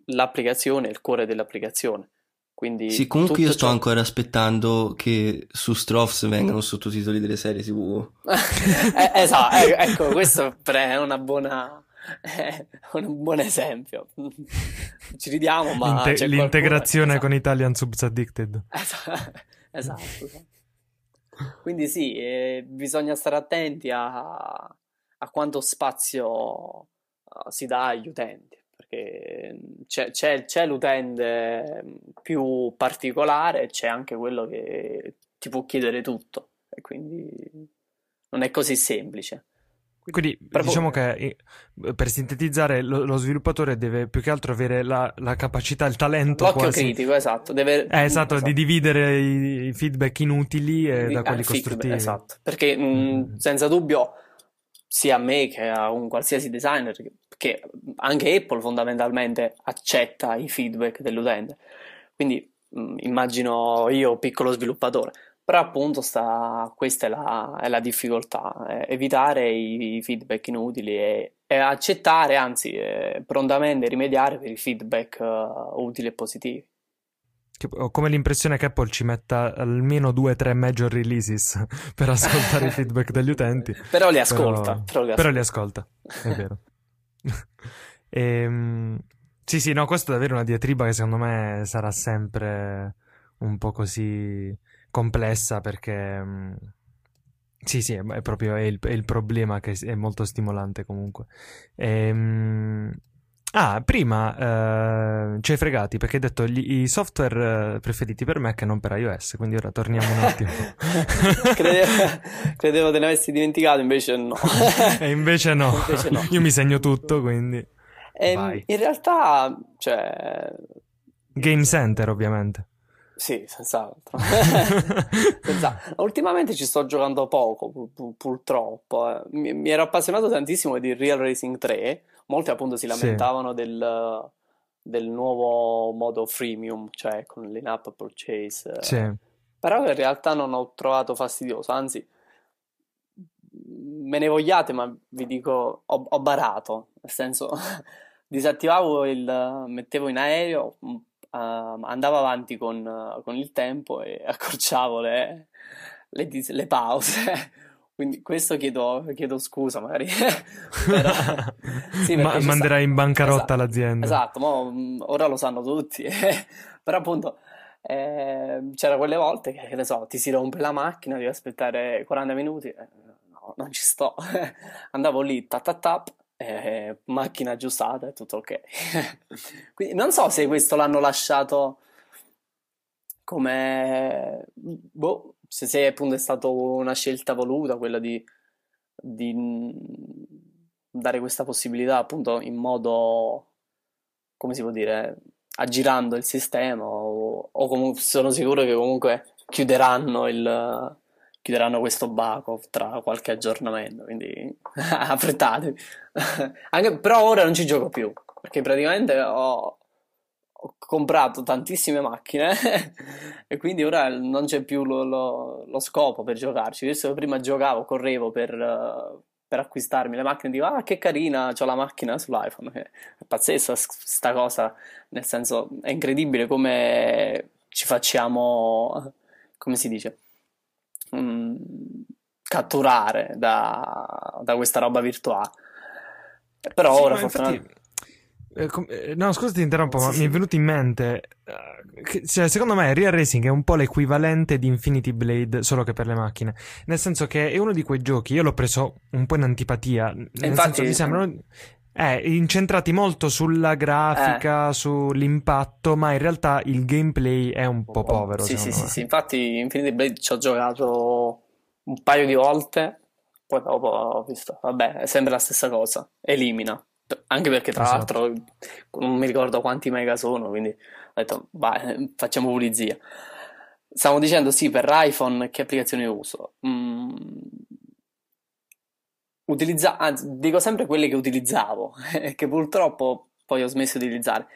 l'applicazione, il cuore dell'applicazione. Quindi sì, comunque io sto ciò... ancora aspettando che su Strophs vengano sottotitoli delle serie TV. eh, esatto, ecco, questo è una buona è un buon esempio. Ci ridiamo, ma. L'inte- l'integrazione esatto. con Italian Subs Addicted. Esatto. esatto. Quindi sì, eh, bisogna stare attenti a, a quanto spazio uh, si dà agli utenti, c'è, c'è, c'è, l'utente più particolare, c'è anche quello che ti può chiedere tutto, e quindi non è così semplice. Quindi Proprio... diciamo che eh, per sintetizzare lo, lo, sviluppatore deve più che altro avere la, la capacità, il talento L'occhio quasi... critico, esatto. Deve... Eh, esatto, esatto, di dividere i, feedback inutili e da quelli eh, costruttivi. Esatto, perché mm. mh, senza dubbio sia a me che a un qualsiasi designer, che anche Apple fondamentalmente accetta i feedback dell'utente. Quindi mh, immagino io, piccolo sviluppatore, però appunto sta, questa è la, è la difficoltà, eh, evitare i, i, feedback inutili e, e accettare, anzi eh, prontamente rimediare per i feedback uh, utili e positivi. Ho come l'impressione che Apple ci metta almeno due o tre major releases per ascoltare i feedback degli utenti. Però li ascolta. Però, però, li, però li ascolta, è vero. e, ehm, sì, sì, no, questa è davvero una diatriba che secondo me sarà sempre un po' così complessa perché mm, Sì, sì, è proprio è il, è il, problema che è molto stimolante comunque. Ehm... Ah, prima eh, ci hai fregati perché hai detto gli, i software eh, preferiti per Mac e non per iOS, quindi ora torniamo un attimo. credevo, credevo te ne avessi dimenticato, invece no. e invece no. invece no. Io mi segno tutto, quindi... Eh, in realtà, cioè... Game Center, ovviamente. Sì, senz'altro. senz'altro. Ultimamente ci sto giocando poco, pur- purtroppo. Eh. Mi-, mi, ero appassionato tantissimo di Real Racing 3. Molti appunto si lamentavano sì. del, del, nuovo modo freemium, cioè con l'in-app purchase. Sì. Però in realtà non ho trovato fastidioso, anzi me ne vogliate, ma vi dico, ho, ho barato, nel senso disattivavo il, mettevo in aereo, uh, andavo avanti con, uh, con, il tempo e accorciavo le, le, le pause. Quindi questo chiedo, chiedo scusa magari. Però, sì, Ma, manderai in bancarotta esatto, l'azienda. Esatto, mo, mm, ora lo sanno tutti. Però appunto eh, c'era quelle volte che, che ne so, ti si rompe la macchina, devi aspettare 40 minuti. Eh, no, non ci sto. Andavo lì, tap tap tap, eh, macchina aggiustata, è tutto ok. Quindi non so se questo l'hanno lasciato come... Boh, se, se appunto è stata una scelta voluta quella di, di dare questa possibilità appunto in modo, come si può dire, aggirando il sistema o, o comunque sono sicuro che comunque chiuderanno il chiuderanno questo baco tra qualche aggiornamento, quindi affrettatevi. Anche, però ora non ci gioco più, perché praticamente ho, ho comprato tantissime macchine e quindi ora non c'è più lo, lo, lo scopo per giocarci. Che prima giocavo, correvo per, per acquistarmi le macchine, dico ah che carina, ho la macchina sull'iPhone. È pazzesca sta cosa, nel senso è incredibile come ci facciamo, come si dice? Mm, catturare da, da, questa roba virtuale. Però sì, ora fortunatamente... Eh, eh, no, scusa ti interrompo, sì, ma sì. mi è venuto in mente. Che, cioè, secondo me Real Racing è un po' l'equivalente di Infinity Blade, solo che per le macchine. Nel senso che è uno di quei giochi. Io l'ho preso un po' in antipatia. Nel infatti, senso, mi sembrano. Eh, incentrati molto sulla grafica, eh. sull'impatto, ma in realtà il gameplay è un po' povero. Sì, sì, sì, sì, infatti Infinity Blade ci ho giocato un paio di volte, poi dopo ho visto, vabbè, è sempre la stessa cosa, elimina. Anche perché tra esatto. l'altro non mi ricordo quanti mega sono, quindi ho detto, vai, facciamo pulizia. Stavo dicendo sì, per iPhone che applicazione uso? Mm, utilizza- anzi, dico sempre quelle che utilizzavo, che purtroppo poi ho smesso di utilizzare.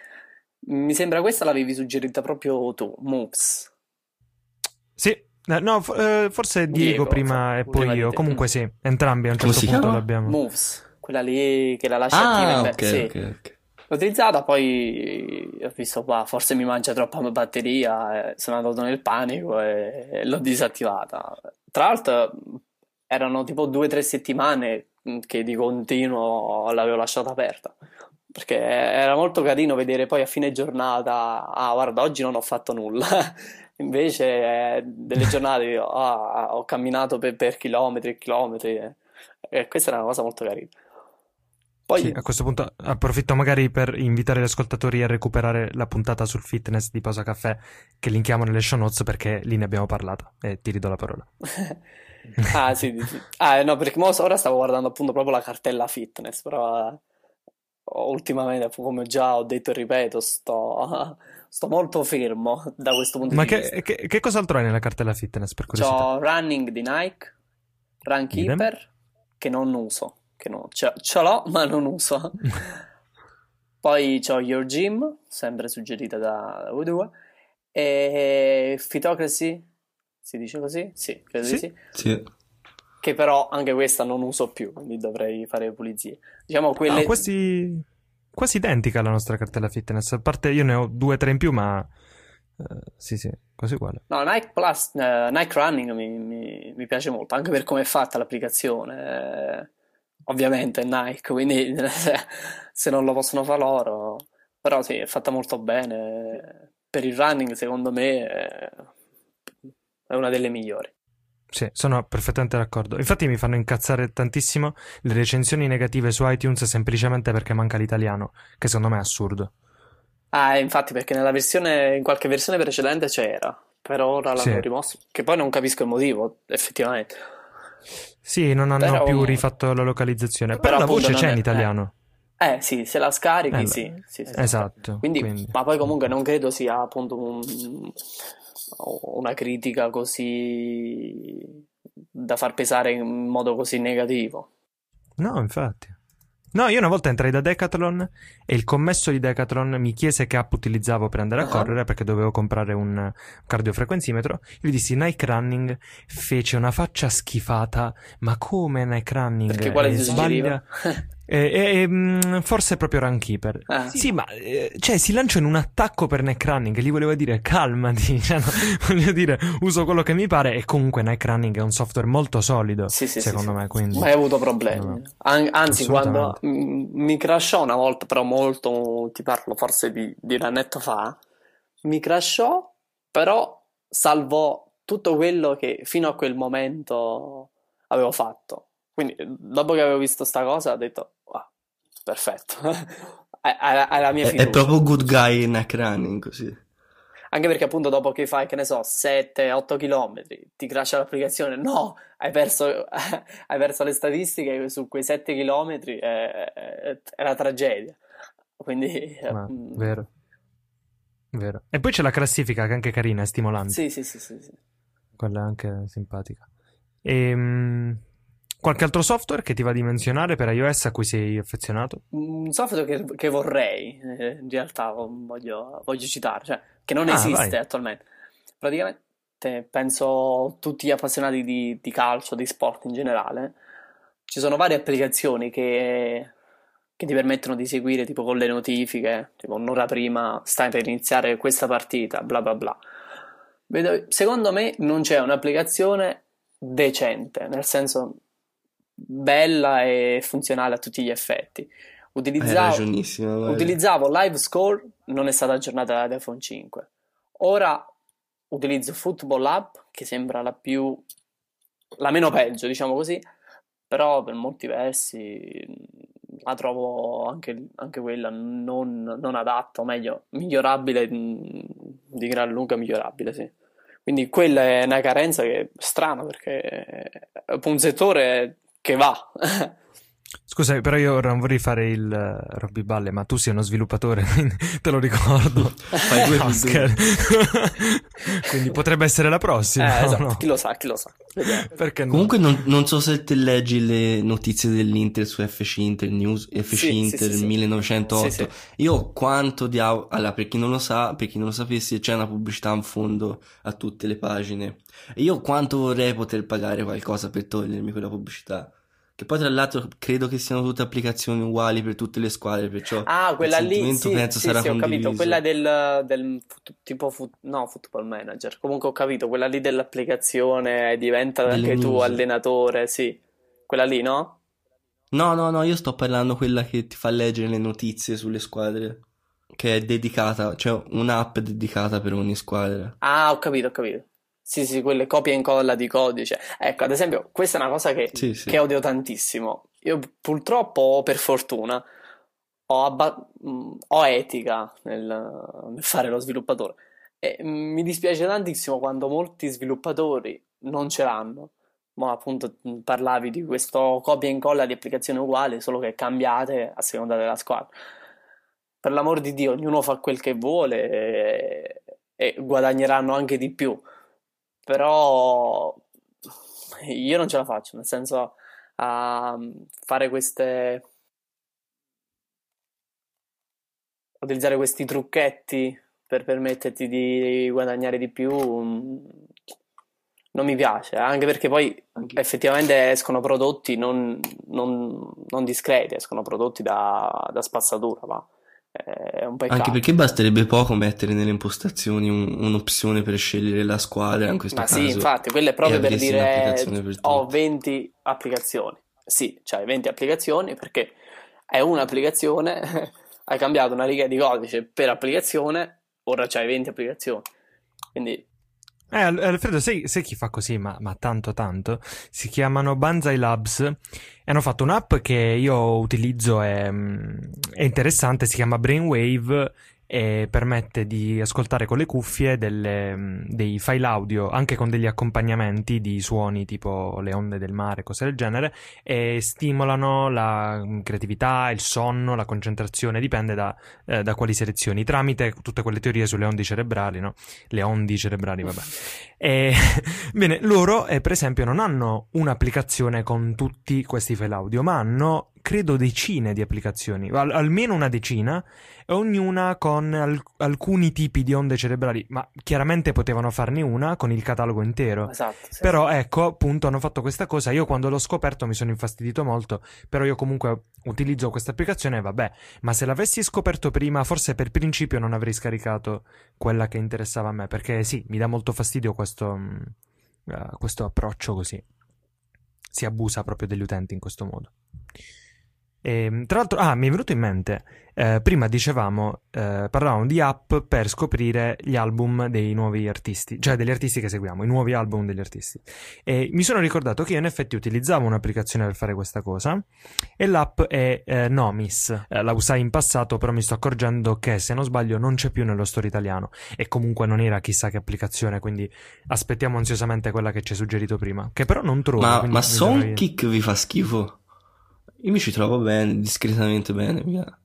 Mi sembra questa l'avevi suggerita proprio tu, Moves. Sì, eh, no, eh, forse Diego, Diego prima e poi io. Comunque sì, entrambi a un certo punto l'abbiamo. Moves, quella lì che la lascia ah, attiva. Okay, sì. okay, okay. L'ho utilizzata, poi ho visto, bah, forse mi mangia troppa batteria, sono andato nel panico e l'ho disattivata. Tra l'altro erano tipo due o tre settimane che di continuo l'avevo lasciata aperta. Perché era molto carino vedere poi a fine giornata ah guarda oggi non ho fatto nulla invece eh, delle giornate ah, ho camminato per, per chilometri e chilometri eh. e questa era una cosa molto carina. Poi... Sì, a questo punto approfitto magari per invitare gli ascoltatori a recuperare la puntata sul fitness di Posa Caffè che linkiamo nelle show notes perché lì ne abbiamo parlato e ti ridò la parola ah, sì, ah, no, perché ora stavo guardando appunto proprio la cartella fitness, però ultimamente, come già ho detto e ripeto, sto, sto molto fermo da questo punto Ma di che, vista. Che, che cos'altro hai nella cartella fitness, per curiosità? C'ho Running di Nike, Runkeeper, Idem. che non uso, che non, ce, ce l'ho ma non uso. Poi c'ho Your Gym, sempre suggerita da, da voi due, e Fitocracy, si dice così? Sì, credo sì? di sì. sì. Che però anche questa non uso più, quindi dovrei fare pulizie. Diciamo quelle... No, quasi, quasi identica alla nostra cartella fitness. A parte io ne ho due o tre in più, ma... Uh, sì, sì, quasi uguale. No, Nike Plus, uh, Nike Running mi, mi, mi, piace molto, anche per come è fatta l'applicazione. Eh, ovviamente è Nike, quindi se non lo possono fare loro... Però sì, è fatta molto bene. Per il running, secondo me, è una delle migliori. Sì, sono perfettamente d'accordo. Infatti mi fanno incazzare tantissimo le recensioni negative su iTunes semplicemente perché manca l'italiano, che secondo me è assurdo. Ah, infatti, perché nella versione, in qualche versione precedente c'era, però ora l'hanno sì. rimosso. Che poi non capisco il motivo, effettivamente. Sì, non hanno però, più rifatto la localizzazione. Però, però la voce c'è è, in italiano. Eh. eh. sì, se la scarichi, eh, sì, sì, sì, Esatto. Quindi, quindi, ma poi comunque non credo sia appunto un, una critica così da far pesare in modo così negativo. No, infatti. No, io una volta entrai da Decathlon e il commesso di Decathlon mi chiese che app utilizzavo per andare a uh-huh. correre perché dovevo comprare un cardiofrequenzimetro. Io gli dissi Nike Running, fece una faccia schifata. Ma come Nike Running? Perché quale ti sbaglia? Eh, eh, forse è proprio Runkeeper. Ah, sì, sì, ma eh, cioè, si lancia in un attacco per neckrunning. Gli volevo dire calmati. Cioè, no, voglio dire, uso quello che mi pare. E comunque neckrunning è un software molto solido. Sì, sì, secondo me. Quindi... Ma hai avuto problemi. No. An- anzi, quando mi crashò una volta, però molto, ti parlo forse di, di un annetto fa. Mi crashò, però salvò tutto quello che fino a quel momento avevo fatto. Quindi, dopo che avevo visto sta cosa, ho detto, perfetto. Hai la mia fiducia. È, proprio good guy neck running così. Anche perché appunto dopo che fai, che ne so, 7-8 km, ti crasha l'applicazione, no, hai perso, hai perso le statistiche su quei 7 km, è, è, è una tragedia. Quindi... Ma, mm. vero. Vero. E poi c'è la classifica che è anche carina, è stimolante. Sì, sì, sì, sì, sì. Quella è anche simpatica. E, ehm, Qualche altro software che ti va di menzionare per iOS a cui sei affezionato? Un software che, che vorrei, eh, in realtà voglio, voglio citare, cioè che non ah, esiste vai. attualmente. Praticamente penso tutti gli appassionati di, di, calcio, di sport in generale, ci sono varie applicazioni che, che ti permettono di seguire tipo con le notifiche, tipo un'ora prima stai per iniziare questa partita, bla bla bla. Secondo me non c'è un'applicazione decente, nel senso bella e funzionale a tutti gli effetti. Utilizzavo, utilizzavo Live Score, non è stata aggiornata da iPhone 5. Ora utilizzo Football App, che sembra la più la meno peggio, diciamo così, però per molti versi la trovo anche, anche quella non, non, adatta, o meglio, migliorabile di gran lunga migliorabile, sì. Quindi quella è una carenza che è strana perché è un settore che va. Scusa, però io non vorrei fare il uh, Robby Balle, ma tu sei uno sviluppatore, quindi te lo ricordo. Fai due no, quindi potrebbe essere la prossima. Eh, esatto, no? chi lo sa, chi lo sa. Perché no? Comunque non, non, so se te leggi le notizie dell'Inter su FC Inter News, FC sì, Inter sì, sì, 1908. Io quanto diavolo... Allora, per chi non lo sa, per chi non lo sapesse, c'è una pubblicità in fondo a tutte le pagine. E io quanto vorrei poter pagare qualcosa per togliermi quella pubblicità. Che poi tra l'altro credo che siano tutte applicazioni uguali per tutte le squadre, perciò ah, quella lì, sì, penso sì, sarà sì, ho capito, quella del, del tipo fut, no, football manager. Comunque ho capito, quella lì dell'applicazione diventa Delle anche news. tu allenatore, sì. Quella lì, no? No, no, no, io sto parlando quella che ti fa leggere le notizie sulle squadre, che è dedicata, cioè un'app dedicata per ogni squadra. Ah, ho capito, ho capito. Sì, sì, quelle copia e incolla di codice. Ecco, ad esempio, questa è una cosa che, sì, sì. che odio tantissimo. Io purtroppo, per fortuna, ho, abba- mm, ho etica nel, nel, fare lo sviluppatore. E mi dispiace tantissimo quando molti sviluppatori non ce l'hanno. Ma appunto mm, parlavi di questo copia e incolla di applicazioni uguali, solo che cambiate a seconda della squadra. Per l'amor di Dio, ognuno fa quel che vuole e, e guadagneranno anche di più però io non ce la faccio, nel senso a fare queste utilizzare questi trucchetti per permetterti di guadagnare di più mm, non mi piace, anche perché poi effettivamente escono prodotti non, non, non discreti, escono prodotti da, da spazzatura, ma è un peccato. Anche perché basterebbe poco mettere nelle impostazioni un, un'opzione per scegliere la squadra in questo Ma caso. sì, infatti, quello è proprio per dire per ho 20 applicazioni. Sì, c'hai 20 applicazioni perché è un'applicazione, hai cambiato una riga di codice per applicazione, ora c'hai 20 applicazioni. Quindi Eh, Alfredo, sai, sai, chi fa così, ma, ma, tanto tanto? Si chiamano Banzai Labs e hanno fatto un'app che io utilizzo, è, è interessante, si chiama Brainwave e permette di ascoltare con le cuffie delle, dei file audio anche con degli accompagnamenti di suoni tipo le onde del mare, cose del genere e stimolano la creatività, il sonno, la concentrazione, dipende da, eh, da quali selezioni, tramite tutte quelle teorie sulle onde cerebrali, no? Le ondi cerebrali, vabbè. E, bene, loro eh, per esempio non hanno un'applicazione con tutti questi file audio, ma hanno credo decine di applicazioni, al- almeno una decina, e ognuna con al- alcuni tipi di onde cerebrali, ma chiaramente potevano farne una con il catalogo intero. Esatto. Sì. Però ecco, appunto, hanno fatto questa cosa. Io quando l'ho scoperto mi sono infastidito molto, però io comunque utilizzo questa applicazione e vabbè, ma se l'avessi scoperto prima, forse per principio non avrei scaricato quella che interessava a me, perché sì, mi dà molto fastidio questo, uh, questo approccio così. Si abusa proprio degli utenti in questo modo. E, ehm, tra l'altro, ah, mi è venuto in mente, eh, prima dicevamo, eh, parlavamo di app per scoprire gli album dei nuovi artisti, cioè degli artisti che seguiamo, i nuovi album degli artisti. E mi sono ricordato che io in effetti utilizzavo un'applicazione per fare questa cosa e l'app è eh, Nomis. Eh, la usai in passato, però mi sto accorgendo che se non sbaglio non c'è più nello store italiano e comunque non era chissà che applicazione, quindi aspettiamo ansiosamente quella che ci hai suggerito prima, che però non trovo. Ma, ma Songkick vi fa schifo? Io mi ci trovo bene, discretamente bene, via.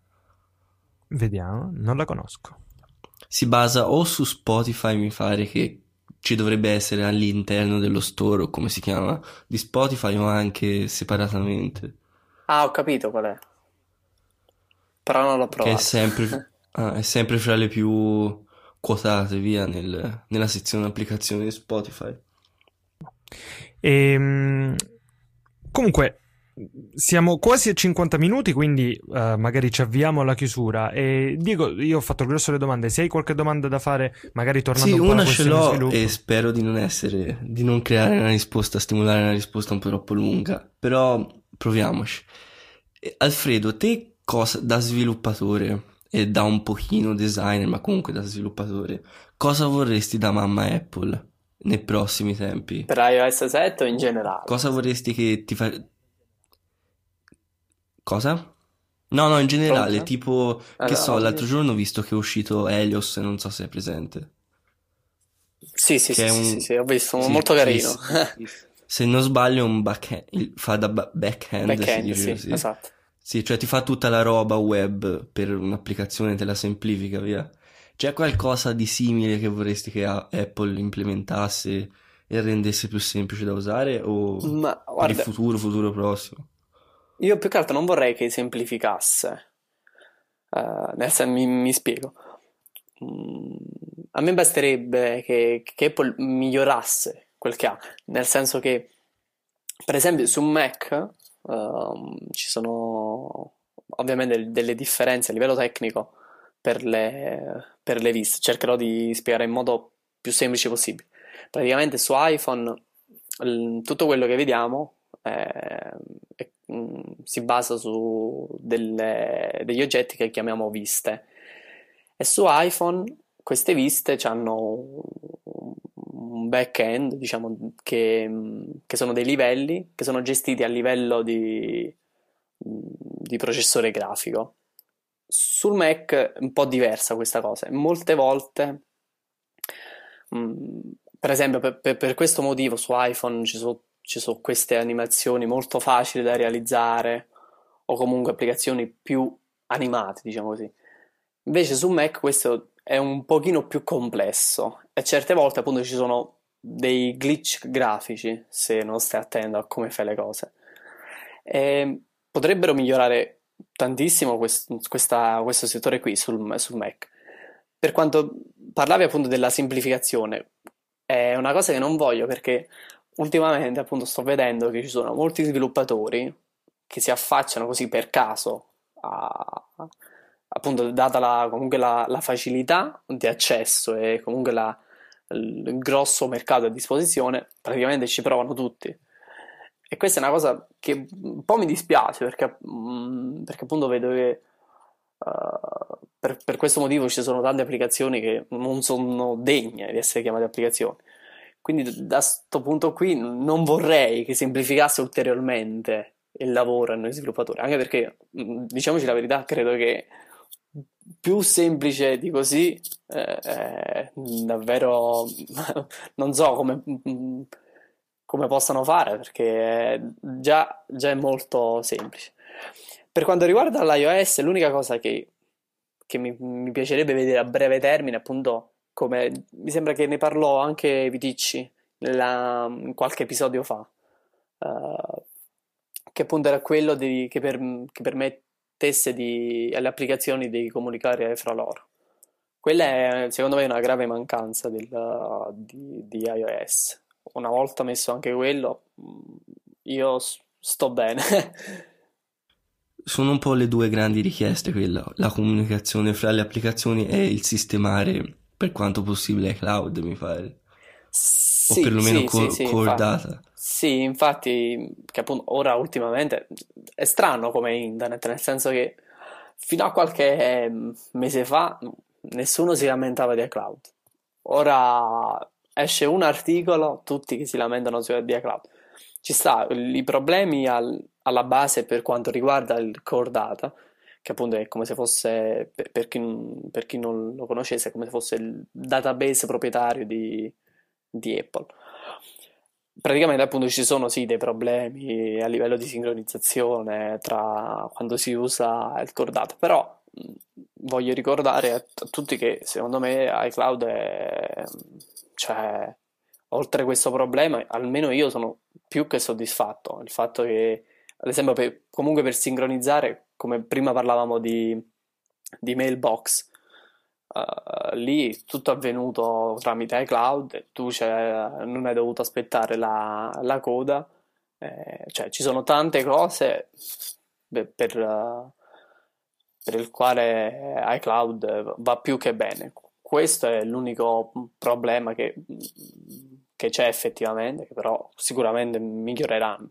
Vediamo, non la conosco. Si basa o su Spotify, mi pare che ci dovrebbe essere all'interno dello store, o come si chiama, di Spotify o anche separatamente. Ah, ho capito qual è. Però non l'ho provato. Che è sempre, ah, è sempre fra le più quotate, via, nel, nella sezione applicazioni di Spotify. E, ehm, comunque, siamo quasi a 50 minuti, quindi uh, magari ci avviamo alla chiusura. E Diego, io ho fatto il grosso le domande. Se hai qualche domanda da fare, magari tornando sì, un po' una ce l'ho e spero di non essere, di non creare una risposta, stimolare una risposta un po' troppo lunga. Però proviamoci. Alfredo, te cosa da sviluppatore e da un pochino designer, ma comunque da sviluppatore, cosa vorresti da mamma Apple nei prossimi tempi? Per iOS 7 o in generale? Cosa vorresti che ti fa Cosa? No, no, in generale, Cosa? tipo, che allora, so, l'altro giorno ho visto che è uscito Helios, non so se è presente. Sì, sì, sì, un... sì, sì, ho visto, sì, molto carino. Sì, se non sbaglio è un backhand, fa da backhand, backhand sì, sì, esatto. Sì, cioè ti fa tutta la roba web per un'applicazione, te la semplifica, via. C'è qualcosa di simile che vorresti che Apple implementasse e rendesse più semplice da usare o Ma, guarda, per il futuro, futuro prossimo? Io più che altro non vorrei che semplificasse. Uh, nel mi, mi spiego. Mm, a me basterebbe che, che, Apple migliorasse quel che ha, nel senso che, per esempio, su Mac uh, ci sono ovviamente delle differenze a livello tecnico per le, per le viste. Cercherò di spiegare in modo più semplice possibile. Praticamente su iPhone tutto quello che vediamo è, è Mm, si basa su delle, degli oggetti che chiamiamo viste. E su iPhone queste viste hanno un back-end diciamo che, che, sono dei livelli che sono gestiti a livello di, di processore grafico. Sul Mac è un po' diversa questa cosa. Molte volte mm, per esempio per, per, per questo motivo su iPhone ci sono ci sono queste animazioni molto facili da realizzare o comunque applicazioni più animate, diciamo così. Invece su Mac questo è un pochino più complesso e certe volte appunto ci sono dei glitch grafici se non stai attento a come fai le cose. E potrebbero migliorare tantissimo questo, questa, questo settore qui sul, sul Mac. Per quanto parlavi appunto della semplificazione, è una cosa che non voglio perché ultimamente appunto sto vedendo che ci sono molti sviluppatori che si affacciano così per caso a, appunto data la, comunque la, la, facilità di accesso e comunque la, il grosso mercato a disposizione praticamente ci provano tutti. E questa è una cosa che un po' mi dispiace perché, mm, perché appunto vedo che uh, per, per questo motivo ci sono tante applicazioni che non sono degne di essere chiamate applicazioni Quindi da questo punto qui non vorrei che semplificasse ulteriormente il lavoro a noi sviluppatori, anche perché, mm, diciamoci la verità, credo che più semplice di così eh, è davvero non so come, mm, come possano fare perché già, già è molto semplice. Per quanto riguarda l'iOS, l'unica cosa che, che mi, mi piacerebbe vedere a breve termine, appunto, come mi sembra che ne parlò anche Viticci nella, in qualche episodio fa, uh, che appunto era quello di, che, per, che, permettesse di, alle applicazioni di comunicare fra loro. Quella è secondo me una grave mancanza del, di, di iOS. Una volta messo anche quello, io sto bene. Sono un po' le due grandi richieste, quella, la comunicazione fra le applicazioni e il sistemare per quanto possibile cloud, mi pare. Sì, o perlomeno sì, co- sì, sì, core infatti. data. Sì, infatti, che appunto ora ultimamente è strano come internet, nel senso che fino a qualche mese fa nessuno si lamentava di iCloud. Ora esce un articolo, tutti che si lamentano di iCloud. Ci sta i problemi al, alla base per quanto riguarda il core data, che appunto è come se fosse, per, chi, per chi, non lo conoscesse, come se fosse il database proprietario di, di Apple. Praticamente appunto ci sono sì dei problemi a livello di sincronizzazione tra quando si usa il core data, però voglio ricordare a, a tutti che secondo me iCloud è, cioè, oltre questo problema, almeno io sono più che soddisfatto. Il fatto che, ad esempio, per, comunque per sincronizzare, come prima parlavamo di, di Mailbox, uh, lì tutto è avvenuto tramite iCloud, tu non hai dovuto aspettare la, la coda, eh, cioè ci sono tante cose per, per, uh, per il quale iCloud va più che bene. Questo è l'unico problema che che c'è effettivamente, che però sicuramente miglioreranno.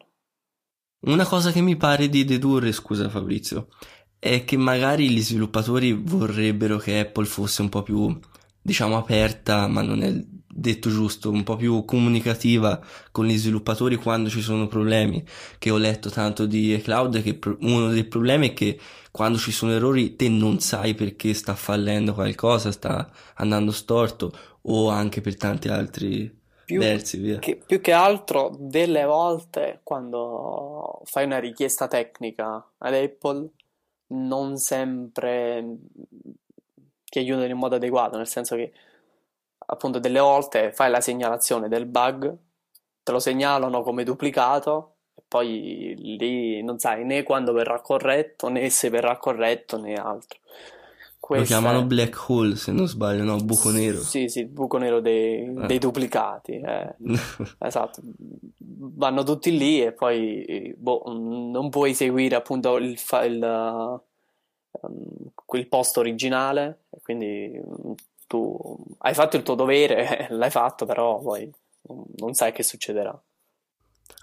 Una cosa che mi pare di dedurre, scusa Fabrizio, è che magari gli sviluppatori vorrebbero che Apple fosse un po' più, diciamo, aperta, ma non è detto giusto, un po' più comunicativa con gli sviluppatori quando ci sono problemi. Che ho letto tanto di cloud che uno dei problemi è che quando ci sono errori te non sai perché sta fallendo qualcosa, sta andando storto o anche per tanti altri più, versi, che, più che altro delle volte quando fai una richiesta tecnica ad Apple non sempre ti aiutano in modo adeguato, nel senso che appunto delle volte fai la segnalazione del bug, te lo segnalano come duplicato e poi lì non sai né quando verrà corretto né se verrà corretto né altro. Questa... Lo chiamano black hole se non sbaglio, no? Buco nero. Sì, sì, il buco nero dei, eh. dei duplicati. Eh. esatto, vanno tutti lì e poi boh, non puoi seguire appunto il, il, um, il posto originale, quindi tu hai fatto il tuo dovere, l'hai fatto, però poi non sai che succederà.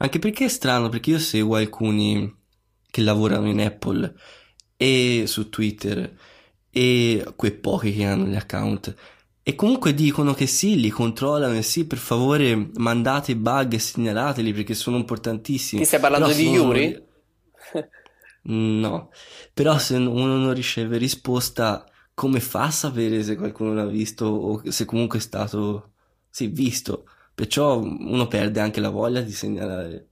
Anche perché è strano, perché io seguo alcuni che lavorano in Apple e su Twitter e quei pochi che hanno gli account. E comunque dicono che sì, li controllano e sì, per favore mandate i bug e segnalateli perché sono importantissimi. Ti stai parlando Però di Yuri? no, però se uno non riceve risposta, come fa a sapere se qualcuno l'ha visto o se comunque è stato, sì, visto? Perciò uno perde anche la voglia di segnalare.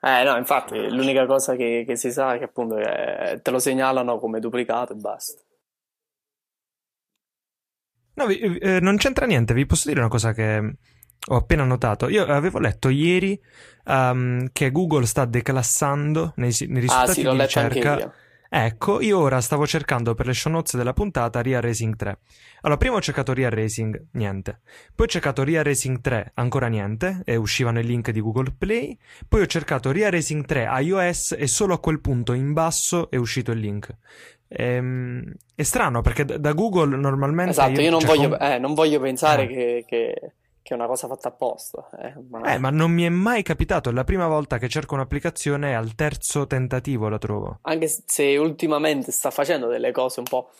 Eh no, infatti l'unica cosa che, che si sa è che appunto eh, te lo segnalano come duplicato e basta. No, vi, eh, non c'entra niente, vi posso dire una cosa che ho appena notato. Io avevo letto ieri um, che Google sta declassando nei, nei risultati ah, sì, di ricerca. Ecco, io ora stavo cercando per le show notes della puntata Real Racing 3. Allora, prima ho cercato Real Racing, niente. Poi ho cercato Real Racing 3, ancora niente, e uscivano i link di Google Play. Poi ho cercato Real Racing 3 iOS e solo a quel punto in basso è uscito il link. Ehm, è strano perché da Google normalmente. Esatto, io, io non, cioè, voglio, eh, non, voglio, pensare eh. che, che, che, è una cosa fatta apposta. Eh ma... eh, ma non mi è mai capitato. È la prima volta che cerco un'applicazione al terzo tentativo la trovo. Anche se ultimamente sta facendo delle cose un po'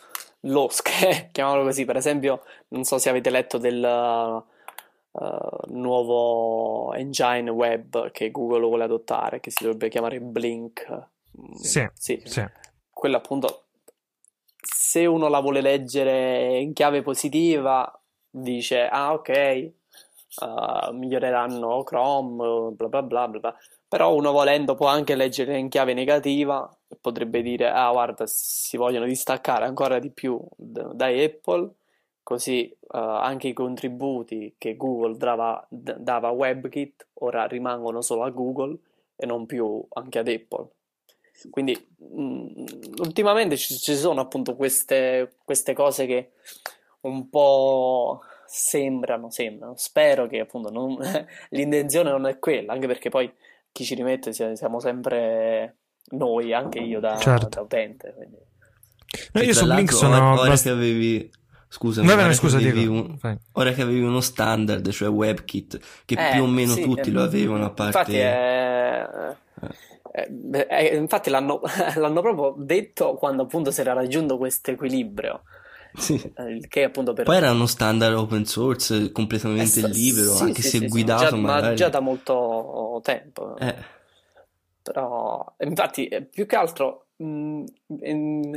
losche, chiamiamolo così. Per esempio, non so se avete letto del. uh, nuovo engine web che Google vuole adottare, che si dovrebbe chiamare Blink. Sì, sì. sì. Quello appunto, se uno la vuole leggere in chiave positiva, dice, ah ok, uh, miglioreranno Chrome, bla bla bla bla. Però uno volendo può anche leggere in chiave negativa e potrebbe dire, ah guarda, si vogliono distaccare ancora di più d- da Apple, così uh, anche i contributi che Google dava, d- dava a WebKit ora rimangono solo a Google e non più anche ad Apple. Quindi mh, mm, ultimamente ci, ci, sono appunto queste, queste cose che un po' sembrano, sembrano. Spero che appunto non, l'intenzione non è quella, anche perché poi chi ci rimette siamo sempre noi, anche io da, certo. da utente. Quindi. No, io su Blink sono... Ora, ora che avevi... Scusa, no, ora, scusa che un, ora che avevi uno standard, cioè WebKit, che eh, più o meno sì, tutti eh, lo avevano a parte... Infatti, è... Eh, eh, infatti l'hanno, l'hanno, proprio detto quando appunto si era raggiunto questo equilibrio. Sì. Eh, che appunto per... Poi era uno standard open source completamente sta... libero, sì, anche sì, se guidato già, magari. Ma già da molto tempo. Eh. Però, infatti, più che altro mh,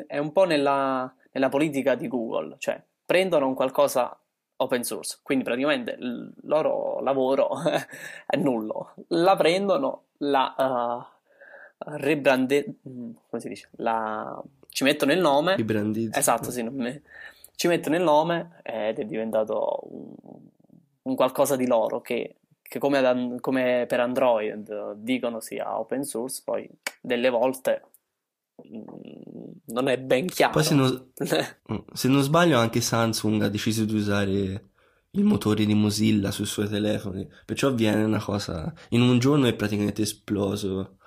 è un po' nella, nella politica di Google, cioè prendono un qualcosa open source, quindi praticamente il loro lavoro è nullo. La prendono, la uh, rebrande... come si dice? La... ci mettono il nome. Ribrandizzo. Esatto, sì, me... ci mettono il nome ed è diventato un, un qualcosa di loro che, che come, ad, come per Android dicono sia open source, poi delle volte Mm, non è ben chiaro. Poi se non, mm, se non, sbaglio anche Samsung ha deciso di usare il motore di Mozilla sui suoi telefoni, perciò avviene una cosa, in un giorno è praticamente esploso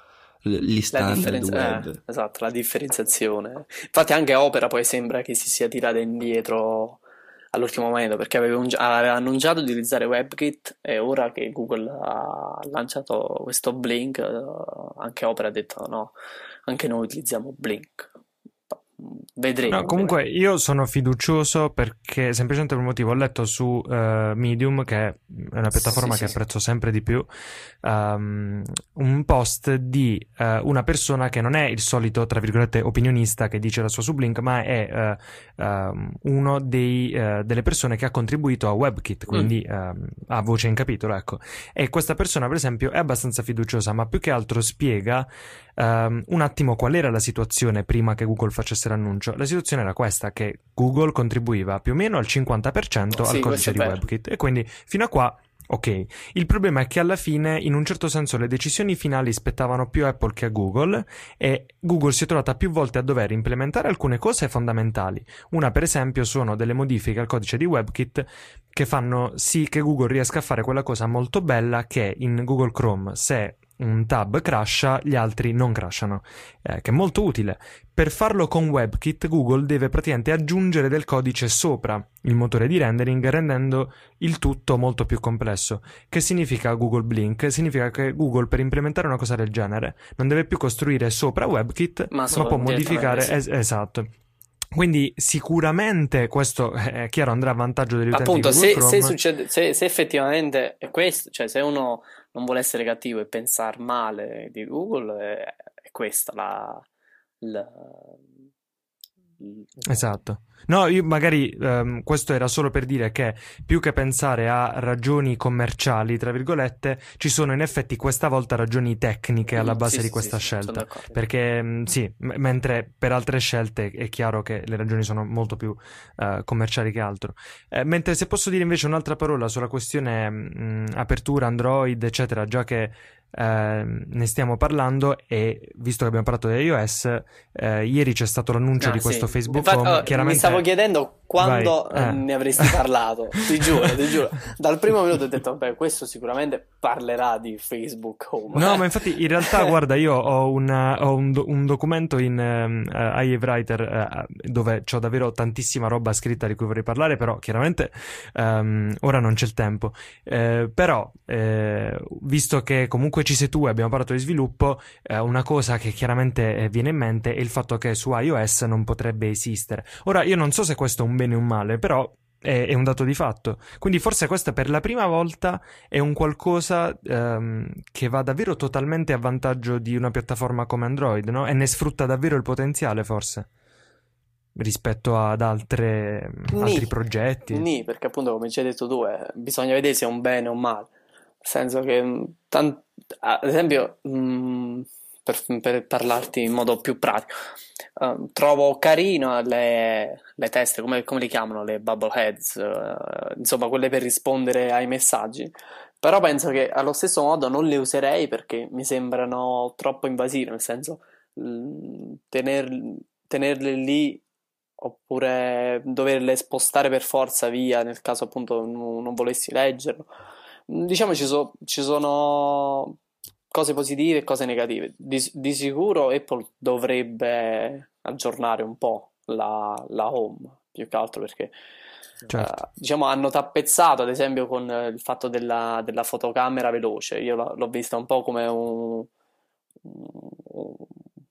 gli standard web. Eh, esatto, la differenziazione. Infatti anche Opera poi sembra che si sia tirata indietro all'ultimo momento perché aveva, un, aveva, annunciato di utilizzare WebKit e ora che Google ha lanciato questo Blink eh, anche Opera ha detto no anche noi utilizziamo Blink. Vedremo. No, comunque io sono fiducioso perché semplicemente per un motivo ho letto su uh, Medium, che è una piattaforma sì, che sì, apprezzo sì. sempre di più, um, un post di uh, una persona che non è il solito, tra virgolette, opinionista che dice la sua su Blink, ma è uh, um, uno dei, delle persone che ha contribuito a WebKit, quindi mm. Ehm, a voce in capitolo, ecco. E questa persona, per esempio, è abbastanza fiduciosa, ma più che altro spiega um, un attimo qual era la situazione prima che Google facesse l'annuncio. La situazione era questa, che Google contribuiva più o meno al 50% sì, al codice di WebKit e quindi fino a qua Ok, il problema è che alla fine, in un certo senso, le decisioni finali spettavano più a Apple che a Google e Google si è trovata più volte a dover implementare alcune cose fondamentali. Una, per esempio, sono delle modifiche al codice di WebKit che fanno sì che Google riesca a fare quella cosa molto bella che in Google Chrome, se un tab crasha, gli altri non crashano, eh, che è molto utile. Per farlo con WebKit, Google deve praticamente aggiungere del codice sopra il motore di rendering, rendendo il tutto molto più complesso. Che significa Google Blink? Significa che Google, per implementare una cosa del genere, non deve più costruire sopra WebKit, ma, ma può modificare. Es- esatto. Quindi sicuramente questo è chiaro andrà a vantaggio degli utenti Appunto, se, se, succede, se, se, effettivamente è questo, cioè se uno non vuole essere cattivo e pensare male di Google, è, è questa la, la, Esatto. No, io magari um, questo era solo per dire che più che pensare a ragioni commerciali, tra virgolette, ci sono in effetti questa volta ragioni tecniche alla mm, base sì, di questa sì, scelta. Perché m- sì, m- mentre per altre scelte è chiaro che le ragioni sono molto più uh, commerciali che altro. Eh, mentre se posso dire invece un'altra parola sulla questione mh, apertura Android, eccetera, già che eh, ne stiamo parlando e visto che abbiamo parlato di iOS, eh, ieri c'è stato l'annuncio ah, di questo sì. Facebook Infatti, Home. Oh, chiaramente... Mi stavo chiedendo quando eh. ne avresti parlato, ti giuro, ti giuro. Dal primo minuto ho detto, beh, questo sicuramente parlerà di Facebook Home. No, ma infatti in realtà, guarda, io ho, una, ho un, do, un, documento in uh, uh, iAve Writer uh, dove ho davvero tantissima roba scritta di cui vorrei parlare, però chiaramente um, ora non c'è il tempo. Eh, però, eh, visto che comunque ci sei tu e abbiamo parlato di sviluppo, eh, una cosa che chiaramente viene in mente è il fatto che su iOS non potrebbe esistere. Ora, io non so se questo è un bene o un male, però è, è, un dato di fatto. Quindi forse questo per la prima volta è un qualcosa um, che va davvero totalmente a vantaggio di una piattaforma come Android, no? E ne sfrutta davvero il potenziale, forse rispetto ad altre, altri progetti. Ni, perché appunto come ci hai detto tu, eh, bisogna vedere se è un bene o un male. Nel senso che, mm, tant- ad esempio, mh, mm, per, per, parlarti in modo più pratico, uh, trovo carino le, le teste, come, come, li chiamano, le bubble heads, uh, insomma quelle per rispondere ai messaggi. Però penso che allo stesso modo non le userei perché mi sembrano troppo invasive, nel senso mm, tener, tenerle lì oppure doverle spostare per forza via nel caso appunto non, non volessi leggerlo. Diciamo ci, so, ci, sono cose positive e cose negative. Di, di, sicuro Apple dovrebbe aggiornare un po' la, la home, più che altro perché certo. uh, diciamo hanno tappezzato ad esempio con il fatto della, della fotocamera veloce. Io l'ho, l'ho vista un po' come un, un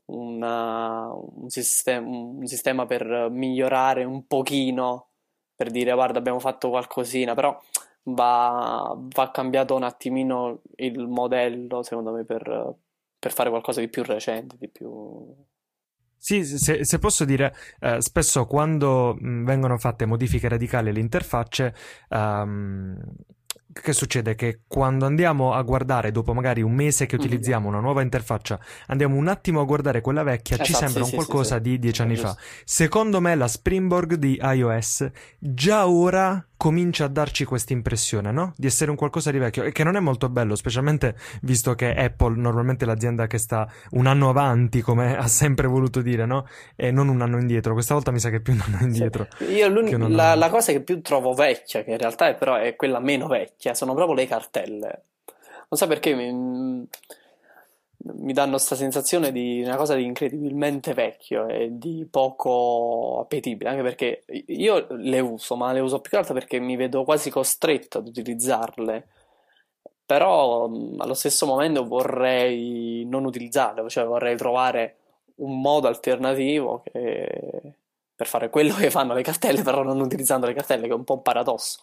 una, un, sistema, un sistema per migliorare un pochino, per dire guarda abbiamo fatto qualcosina, però va, va cambiato un attimino il modello secondo me per, per fare qualcosa di più recente, di più sì, se, se, posso dire, eh, spesso quando mh, vengono fatte modifiche radicali alle interfacce, um, che succede? Che quando andiamo a guardare, dopo magari un mese che mhm. utilizziamo una nuova interfaccia, andiamo un attimo a guardare quella vecchia, esatto, ci sembra sì, un qualcosa sì, sì, di dieci anni fa. Secondo me la Springboard di iOS già ora comincia a darci questa impressione, no? Di essere un qualcosa di vecchio e che non è molto bello, specialmente visto che Apple normalmente è l'azienda che sta un anno avanti, come ha sempre voluto dire, no? E non un anno indietro. Questa volta mi sa che è più un anno indietro. Sì. Io la, la, cosa che più trovo vecchia, che in realtà è però è quella meno vecchia, sono proprio le cartelle. Non so perché mi mi danno questa sensazione di una cosa di incredibilmente vecchio e di poco appetibile, anche perché io le uso, ma le uso più che altro perché mi vedo quasi costretto ad utilizzarle. Però allo stesso momento vorrei non utilizzarle, cioè vorrei trovare un modo alternativo che... per fare quello che fanno le cartelle, però non utilizzando le cartelle, che è un po' un paradosso.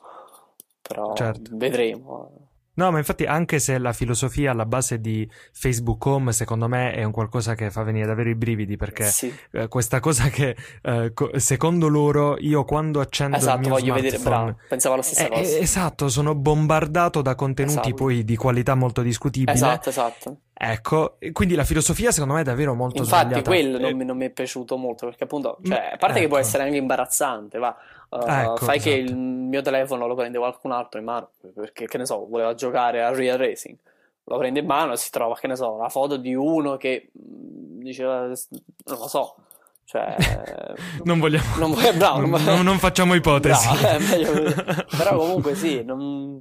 Però certo. vedremo. No, ma infatti anche se la filosofia alla base di Facebook Home secondo me è un qualcosa che fa venire davvero i brividi perché sì. eh, questa cosa che eh, secondo loro io quando accendo esatto, il mio voglio vedere, bravo, pensavo alla stessa eh, cosa. Eh, esatto, sono bombardato da contenuti esatto. poi di qualità molto discutibile. Esatto, esatto. Ecco, quindi la filosofia secondo me è davvero molto Infatti, sbagliata. quello non mi, non mi, è piaciuto molto perché appunto, cioè, a parte ecco. che può ecco. essere anche imbarazzante, va, Uh, ecco, fai esatto. che il mio telefono lo prende qualcun altro in mano perché, che ne so, voleva giocare a Real Racing. Lo prende in mano e si trova, che ne so, la foto di uno che mm, diceva, non lo so, cioè, non vogliamo, non, bravo, non, non, non facciamo ipotesi. Bravo, però comunque sì, non,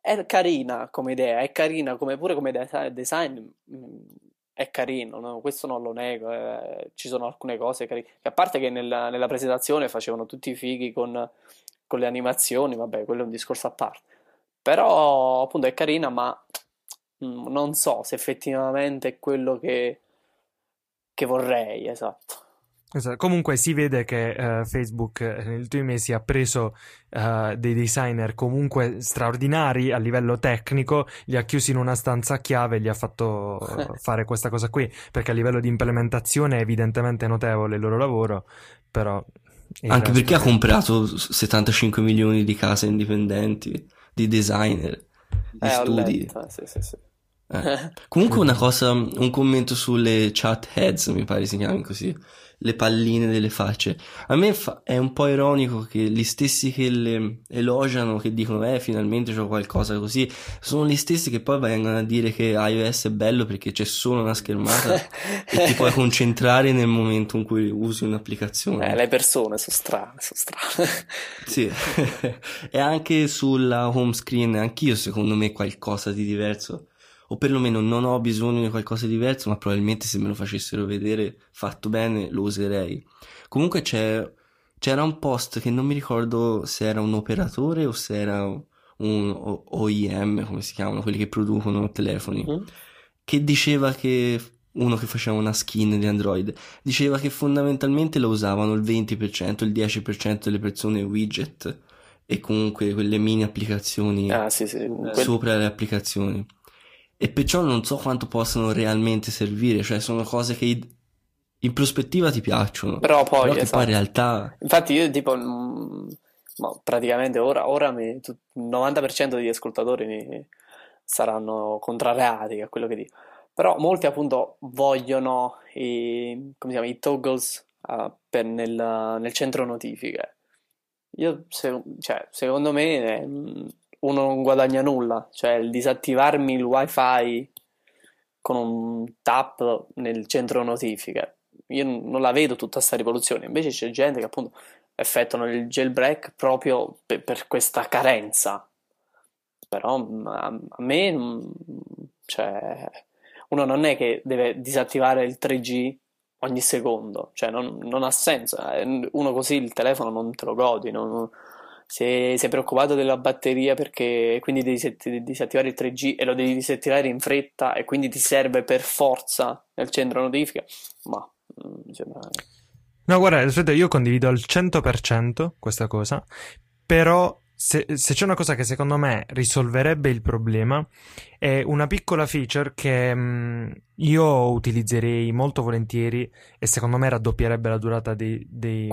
è carina come idea, è carina come, pure come design, mm, è carino, no? questo non lo nego, eh, ci sono alcune cose carine, a parte che nella, nella presentazione facevano tutti i fighi con, con, le animazioni, vabbè, quello è un discorso a parte, però appunto è carina, ma mm, non so se effettivamente è quello che, che vorrei, esatto. Esatto. Comunque si vede che uh, Facebook eh, negli ultimi mesi ha preso uh, dei designer comunque straordinari a livello tecnico, li ha chiusi in una stanza a chiave e gli ha fatto fare questa cosa qui, perché a livello di implementazione è evidentemente notevole il loro lavoro, però... Anche perché ha comprato 75 milioni di case indipendenti, di designer, di eh, studi. Letto, sì, sì, sì. Eh. Comunque una cosa, un commento sulle chat heads, mi pare si chiami così le palline delle facce. A me fa- è un po' ironico che gli stessi che le elogiano, che dicono eh finalmente c'ho qualcosa così, sono gli stessi che poi vengono a dire che iOS è bello perché c'è solo una schermata e ti puoi concentrare nel momento in cui usi un'applicazione. Eh, le persone sono strane, sono strane. sì, e anche sulla home screen, anch'io secondo me qualcosa di diverso o perlomeno non ho bisogno di qualcosa di diverso, ma probabilmente se me lo facessero vedere fatto bene lo userei. Comunque c'è, c'era un post che non mi ricordo se era un operatore o se era un OIM, come si chiamano, quelli che producono telefoni, mm. che diceva che uno che faceva una skin di Android, diceva che fondamentalmente lo usavano il 20%, il 10% delle persone widget e comunque quelle mini applicazioni Ah, sì, sì. sopra le applicazioni. E perciò non so quanto possano realmente servire, cioè sono cose che in prospettiva ti piacciono, Però poi, però esatto. poi in realtà Infatti io tipo, mm, ma praticamente ora, ora mi- il 90% degli ascoltatori mi saranno contrariati a quello che dico. Però molti appunto vogliono i, come si chiama, i toggles per nel, nel centro notifiche. Io, se- cioè, secondo me eh, mm, uno non guadagna nulla, cioè il disattivarmi il wifi con un tap nel centro notifiche. Io non la vedo tutta sta rivoluzione, invece c'è gente che appunto effettuano il jailbreak proprio per, per questa carenza. Però mm, a, a me, mm, cioè, uno non è che deve disattivare il 3G ogni secondo, cioè non, non ha senso. Eh, Uno così il telefono non te lo godi, non- se sei preoccupato della batteria perché quindi devi disattivare il 3G e lo devi disattivare in fretta e quindi ti serve per forza nel centro notifica, ma mm, sembra... No, guarda, io condivido al 100% questa cosa, però se, se c'è una cosa che secondo me risolverebbe il problema è una piccola feature che mh, io utilizzerei molto volentieri e secondo me raddoppierebbe la durata dei- dei-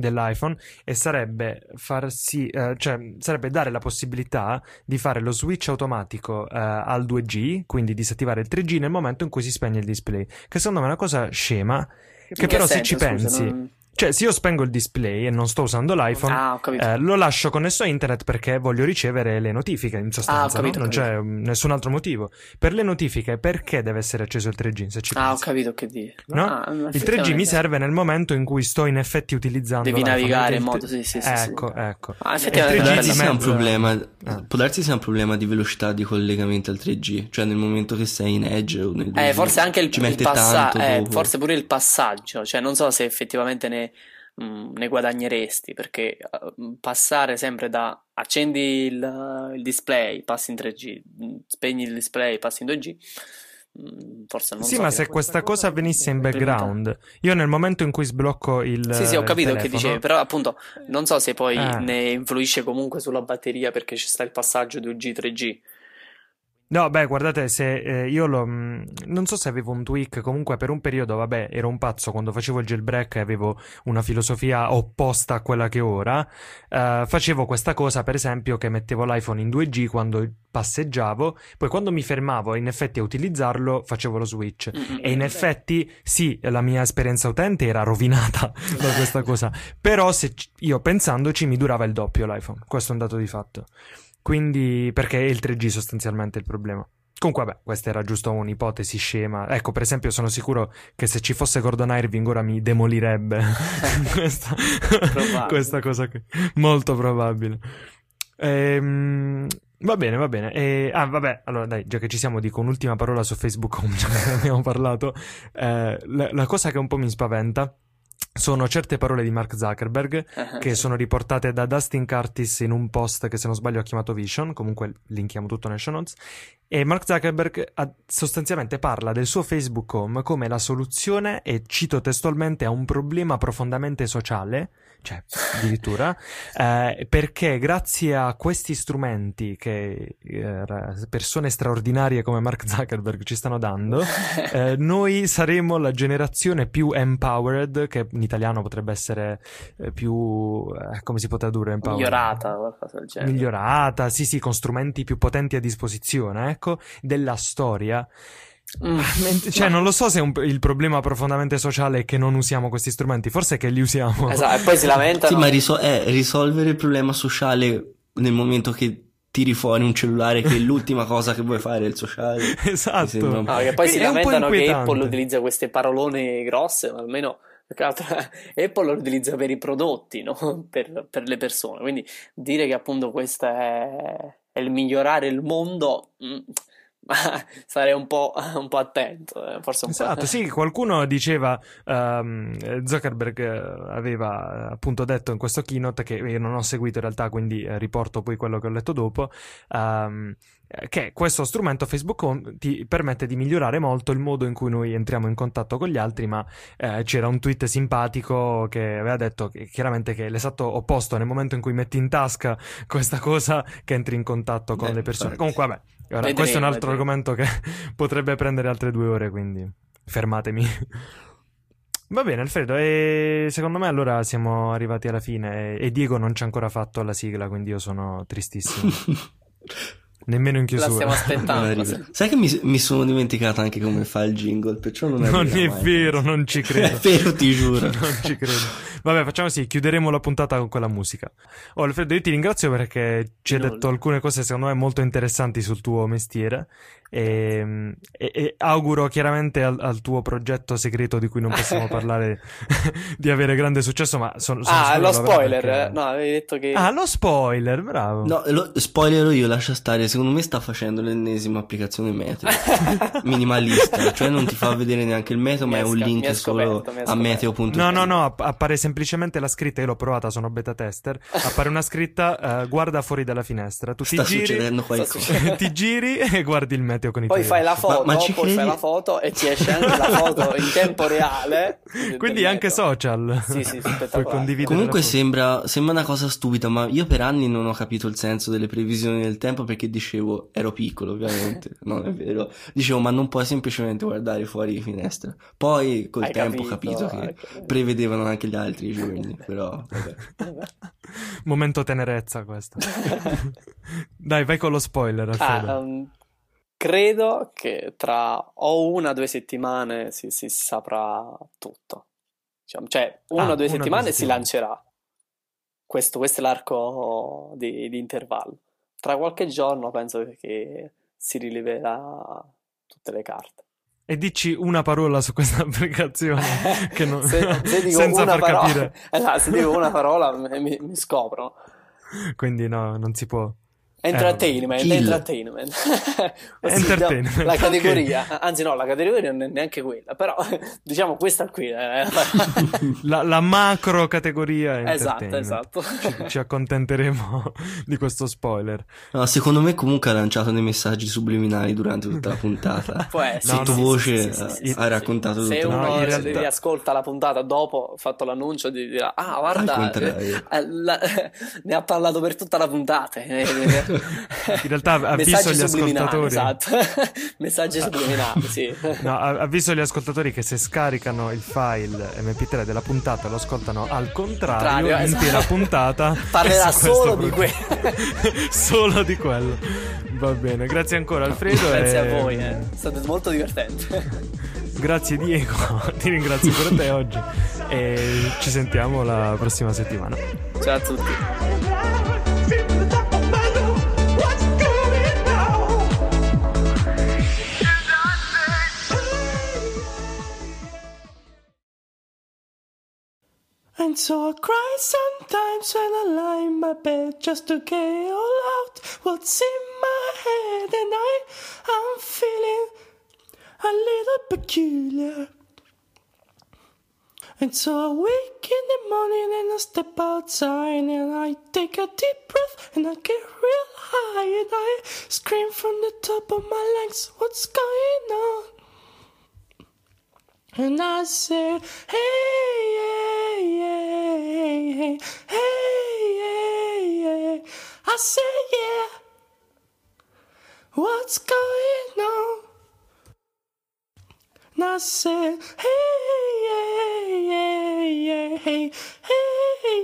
dell'iPhone e sarebbe far sì, eh, cioè sarebbe dare la possibilità di fare lo switch automatico eh, al 2G, quindi disattivare il 3G nel momento in cui si spegne il display, che secondo me è una cosa scema. Che In però se senso, ci scusa, pensi, non- cioè se io spengo il display e non sto usando l'iPhone, Ah, ho eh, lo lascio connesso a internet perché voglio ricevere le notifiche in sostanza, Ah, ho capito, no? non ho c'è mm, nessun altro motivo. Per le notifiche perché deve essere acceso il 3G se ci Ah, ho pensi? capito che dici. No? Ah, Il 3G mi serve nel momento in cui sto in effetti utilizzando Devi l'iPhone, navigare in modo- sì, sì, sì, sì. Ecco, ecco. Ah, il può G darsi di sia un mezzo- problema, Ah. può darsi sia un problema di velocità di collegamento al 3G, cioè nel momento che sei in Edge o nel 2G, Eh, forse anche il, il passa- eh, forse pure il passaggio, cioè non so se effettivamente ne, mh, ne guadagneresti, perché eh, passare sempre da accendi il, il display, passi in 3G, mh, spegni il display, passi in 2G, mh, forse non Sì, so ma se questa cosa avvenisse in implementata. background, io nel momento in cui sblocco il Sì, sì, ho capito che dicevi, però appunto non so se poi Eh. ne influisce comunque sulla batteria perché ci sta il passaggio 2G, 3G. No, beh, guardate, se eh, io lo. mh, non so se avevo un tweak, comunque per un periodo, vabbè, ero un pazzo quando facevo il jailbreak e avevo una filosofia opposta a quella che ora. eh, facevo questa cosa, per esempio, che mettevo l'iPhone in 2G quando passeggiavo, poi quando mi fermavo in effetti a utilizzarlo, facevo lo switch. Mm, mm, E in mm. effetti, sì, la mia esperienza utente era rovinata da questa cosa. Però se c- io pensandoci mi durava il doppio l'iPhone. Questo è un dato di fatto. Quindi, perché è il 3G sostanzialmente il problema. Comunque, vabbè, questa era giusto un'ipotesi scema. Ecco, per esempio, sono sicuro che se ci fosse Gordon Irving ora mi demolirebbe questa, questa cosa. qui. Molto probabile. Ehm, va bene, va bene. E- ah, vabbè, allora dai, già che ci siamo, dico un'ultima parola su Facebook, già ne abbiamo parlato. Eh, la, la cosa che un po' mi spaventa sono certe parole di Mark Zuckerberg che sono riportate da Dustin Curtis in un post che se non sbaglio ha chiamato Vision, comunque linkiamo tutto nelle show notes, e Mark Zuckerberg sostanzialmente parla del suo Facebook Home come la soluzione, e cito testualmente, a un problema profondamente sociale, cioè addirittura, eh, perché grazie a questi strumenti che eh, persone straordinarie come Mark Zuckerberg ci stanno dando, eh, noi saremo la generazione più empowered, che in italiano potrebbe essere eh, più, eh, come si può tradurre empowered? migliorata, qualcosa del genere. Migliorata, sì, sì, con strumenti più potenti a disposizione, ecco, della storia. Mm. Cioè, non lo so se è un- il problema profondamente sociale è che non usiamo questi strumenti, forse è che li usiamo. Esatto, e poi si lamentano. Sì, ma riso- è risolvere il problema sociale nel momento che tiri fuori un cellulare che è l'ultima cosa che vuoi fare, il sociale. Esatto. sembra No, che poi si è lamentano che. Apple utilizza queste parolone grosse, ma almeno Apple lo utilizza per i prodotti, no? per, per le persone. Quindi dire che appunto questo è, è il migliorare il mondo, mm, sarei un po', un po attento. Eh, forse un esatto, po'... sì, qualcuno diceva, um, Zuckerberg aveva appunto detto in questo keynote che io non ho seguito in realtà, quindi eh, riporto poi quello che ho letto dopo. Um, che questo strumento Facebook Home ti permette di migliorare molto il modo in cui noi entriamo in contatto con gli altri, ma eh, c'era un tweet simpatico che aveva detto che, chiaramente che è l'esatto opposto nel momento in cui metti in tasca questa cosa che entri in contatto con Beh, le persone. infatti. Comunque vabbè, ora, Vedremo, questo è un altro vedremo. argomento che potrebbe prendere altre due ore, quindi fermatemi. Va bene, Alfredo, e secondo me allora siamo arrivati alla fine e, e Diego non ci ha ancora fatto la sigla, quindi io sono tristissimo. Nemmeno in La chiusura. stiamo Non aspettando. Sai che mi, mi sono dimenticato anche come fa il jingle, perciò non Non arriva è mai. vero, non ci È credo. vero, ti giuro. Non ci credo. Vabbè, facciamo così, chiuderemo la puntata con quella musica. Oh, Alfredo, io ti ringrazio perché ci hai detto alcune cose secondo me molto interessanti sul tuo mestiere e, e- e auguro chiaramente al, al tuo progetto segreto di cui non possiamo parlare di avere grande successo, ma sono, sono Ah, lo spoiler. perché- eh? No, avevi detto che... Ah, lo spoiler, bravo. No, lo, spoilerò io, lascia stare. Secondo me sta facendo l'ennesima applicazione meteo. Minimalista, cioè non ti fa vedere neanche il meteo, Mi ma è un sca- link mi solo scoperto, mi ha a meteo.it. No, no, no, app- appare semplicemente la scritta, io l'ho provata, sono beta tester, appare una scritta, eh, guarda fuori dalla finestra, tu ti Sta giri, succedendo qualcosa. succedendo. ti giri e guardi il meteo con i Poi tuoi fai la foto, Ma- ma poi credi? fai la foto e ti esce anche la foto in tempo reale. Quindi anche meteo. social. Sì, sì, Puoi condividere Comunque sembra, sembra una cosa stupida, ma io per anni non ho capito il senso delle previsioni del tempo perché dicevo, ero piccolo ovviamente, non è vero, dicevo ma non puoi semplicemente guardare fuori di finestra. Poi col Hai tempo ho capito capito, che capito. prevedevano anche gli altri giorni, però. Momento tenerezza questo. Dai, vai con lo spoiler, Alfredo. Ah, um, credo che tra o una o due settimane si, si saprà tutto. Diciamo, cioè, una Ah, o due una o due settimane si lancerà. Questo, questo è l'arco di, di intervallo. Tra qualche giorno penso che si rileverà tutte le carte. E dici una parola su questa applicazione che non... Se, se dico senza una far parola, capire. Esatto, se dico una parola mi, mi scoprono. Quindi no, non si può. Entertainment, Kill. entertainment. Così, Entertainment, no, La categoria, anzi no, la categoria non è neanche quella, però diciamo questa qui. eh. La, la macro categoria è esatto, entertainment. esatto. Ci, ci accontenteremo di questo spoiler. No, secondo me comunque ha lanciato dei messaggi subliminali durante tutta la puntata. Può essere. No, Sottovoce Sì, sì, sì, eh, ha sì. raccontato Se tutto. No, uno si realtà- riascolta la puntata dopo, fatto l'annuncio, di dirà: Ah, guarda, eh, la- ne ha parlato per tutta la puntata. In realtà avviso subliminali, ascoltatori. esatto. Messaggi subliminali, sì. No, avviso agli ascoltatori che se scaricano il file MP3 della puntata e lo ascoltano al contrario, Contrario, esatto. puntata Parlerà solo di programma. solo di quello. Va bene, grazie ancora Alfredo. Grazie e- a voi, eh. è stato molto divertente. Grazie Diego, ti ringrazio pure te oggi e ci sentiamo la prossima settimana. Ciao a tutti. And so I cry sometimes when I lie in my bed just to get all out what's in my head. And I, I'm feeling a little peculiar. And so I wake in the morning and I step outside and I take a deep breath and I get real high and I scream from the top of my lungs, what's going on? And I said, hey, hey, hey, hey, hey, hey. I said, yeah. What's going on? And I said, hey, hey, hey, hey, hey, hey, hey,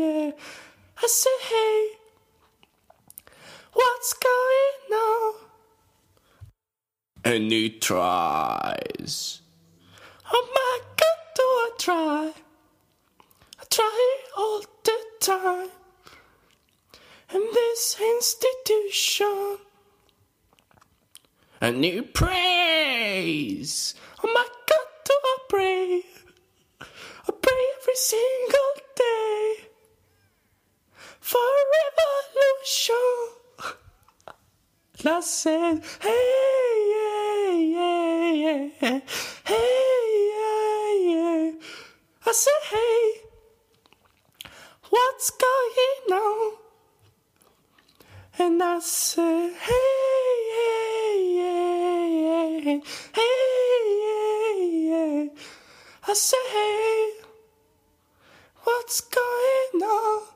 hey. I said, hey. What's going on? And he tries. Oh my god, do I try? I try all the time. In this institution. And he praise. Oh my god, do I pray? I pray every single day. For revolution. I said, hey, yeah, yeah, yeah, hey, yeah, yeah. I said, hey, what's going on? And I said, hey, yeah, yeah, yeah, hey, yeah, yeah. I said, hey, what's going on?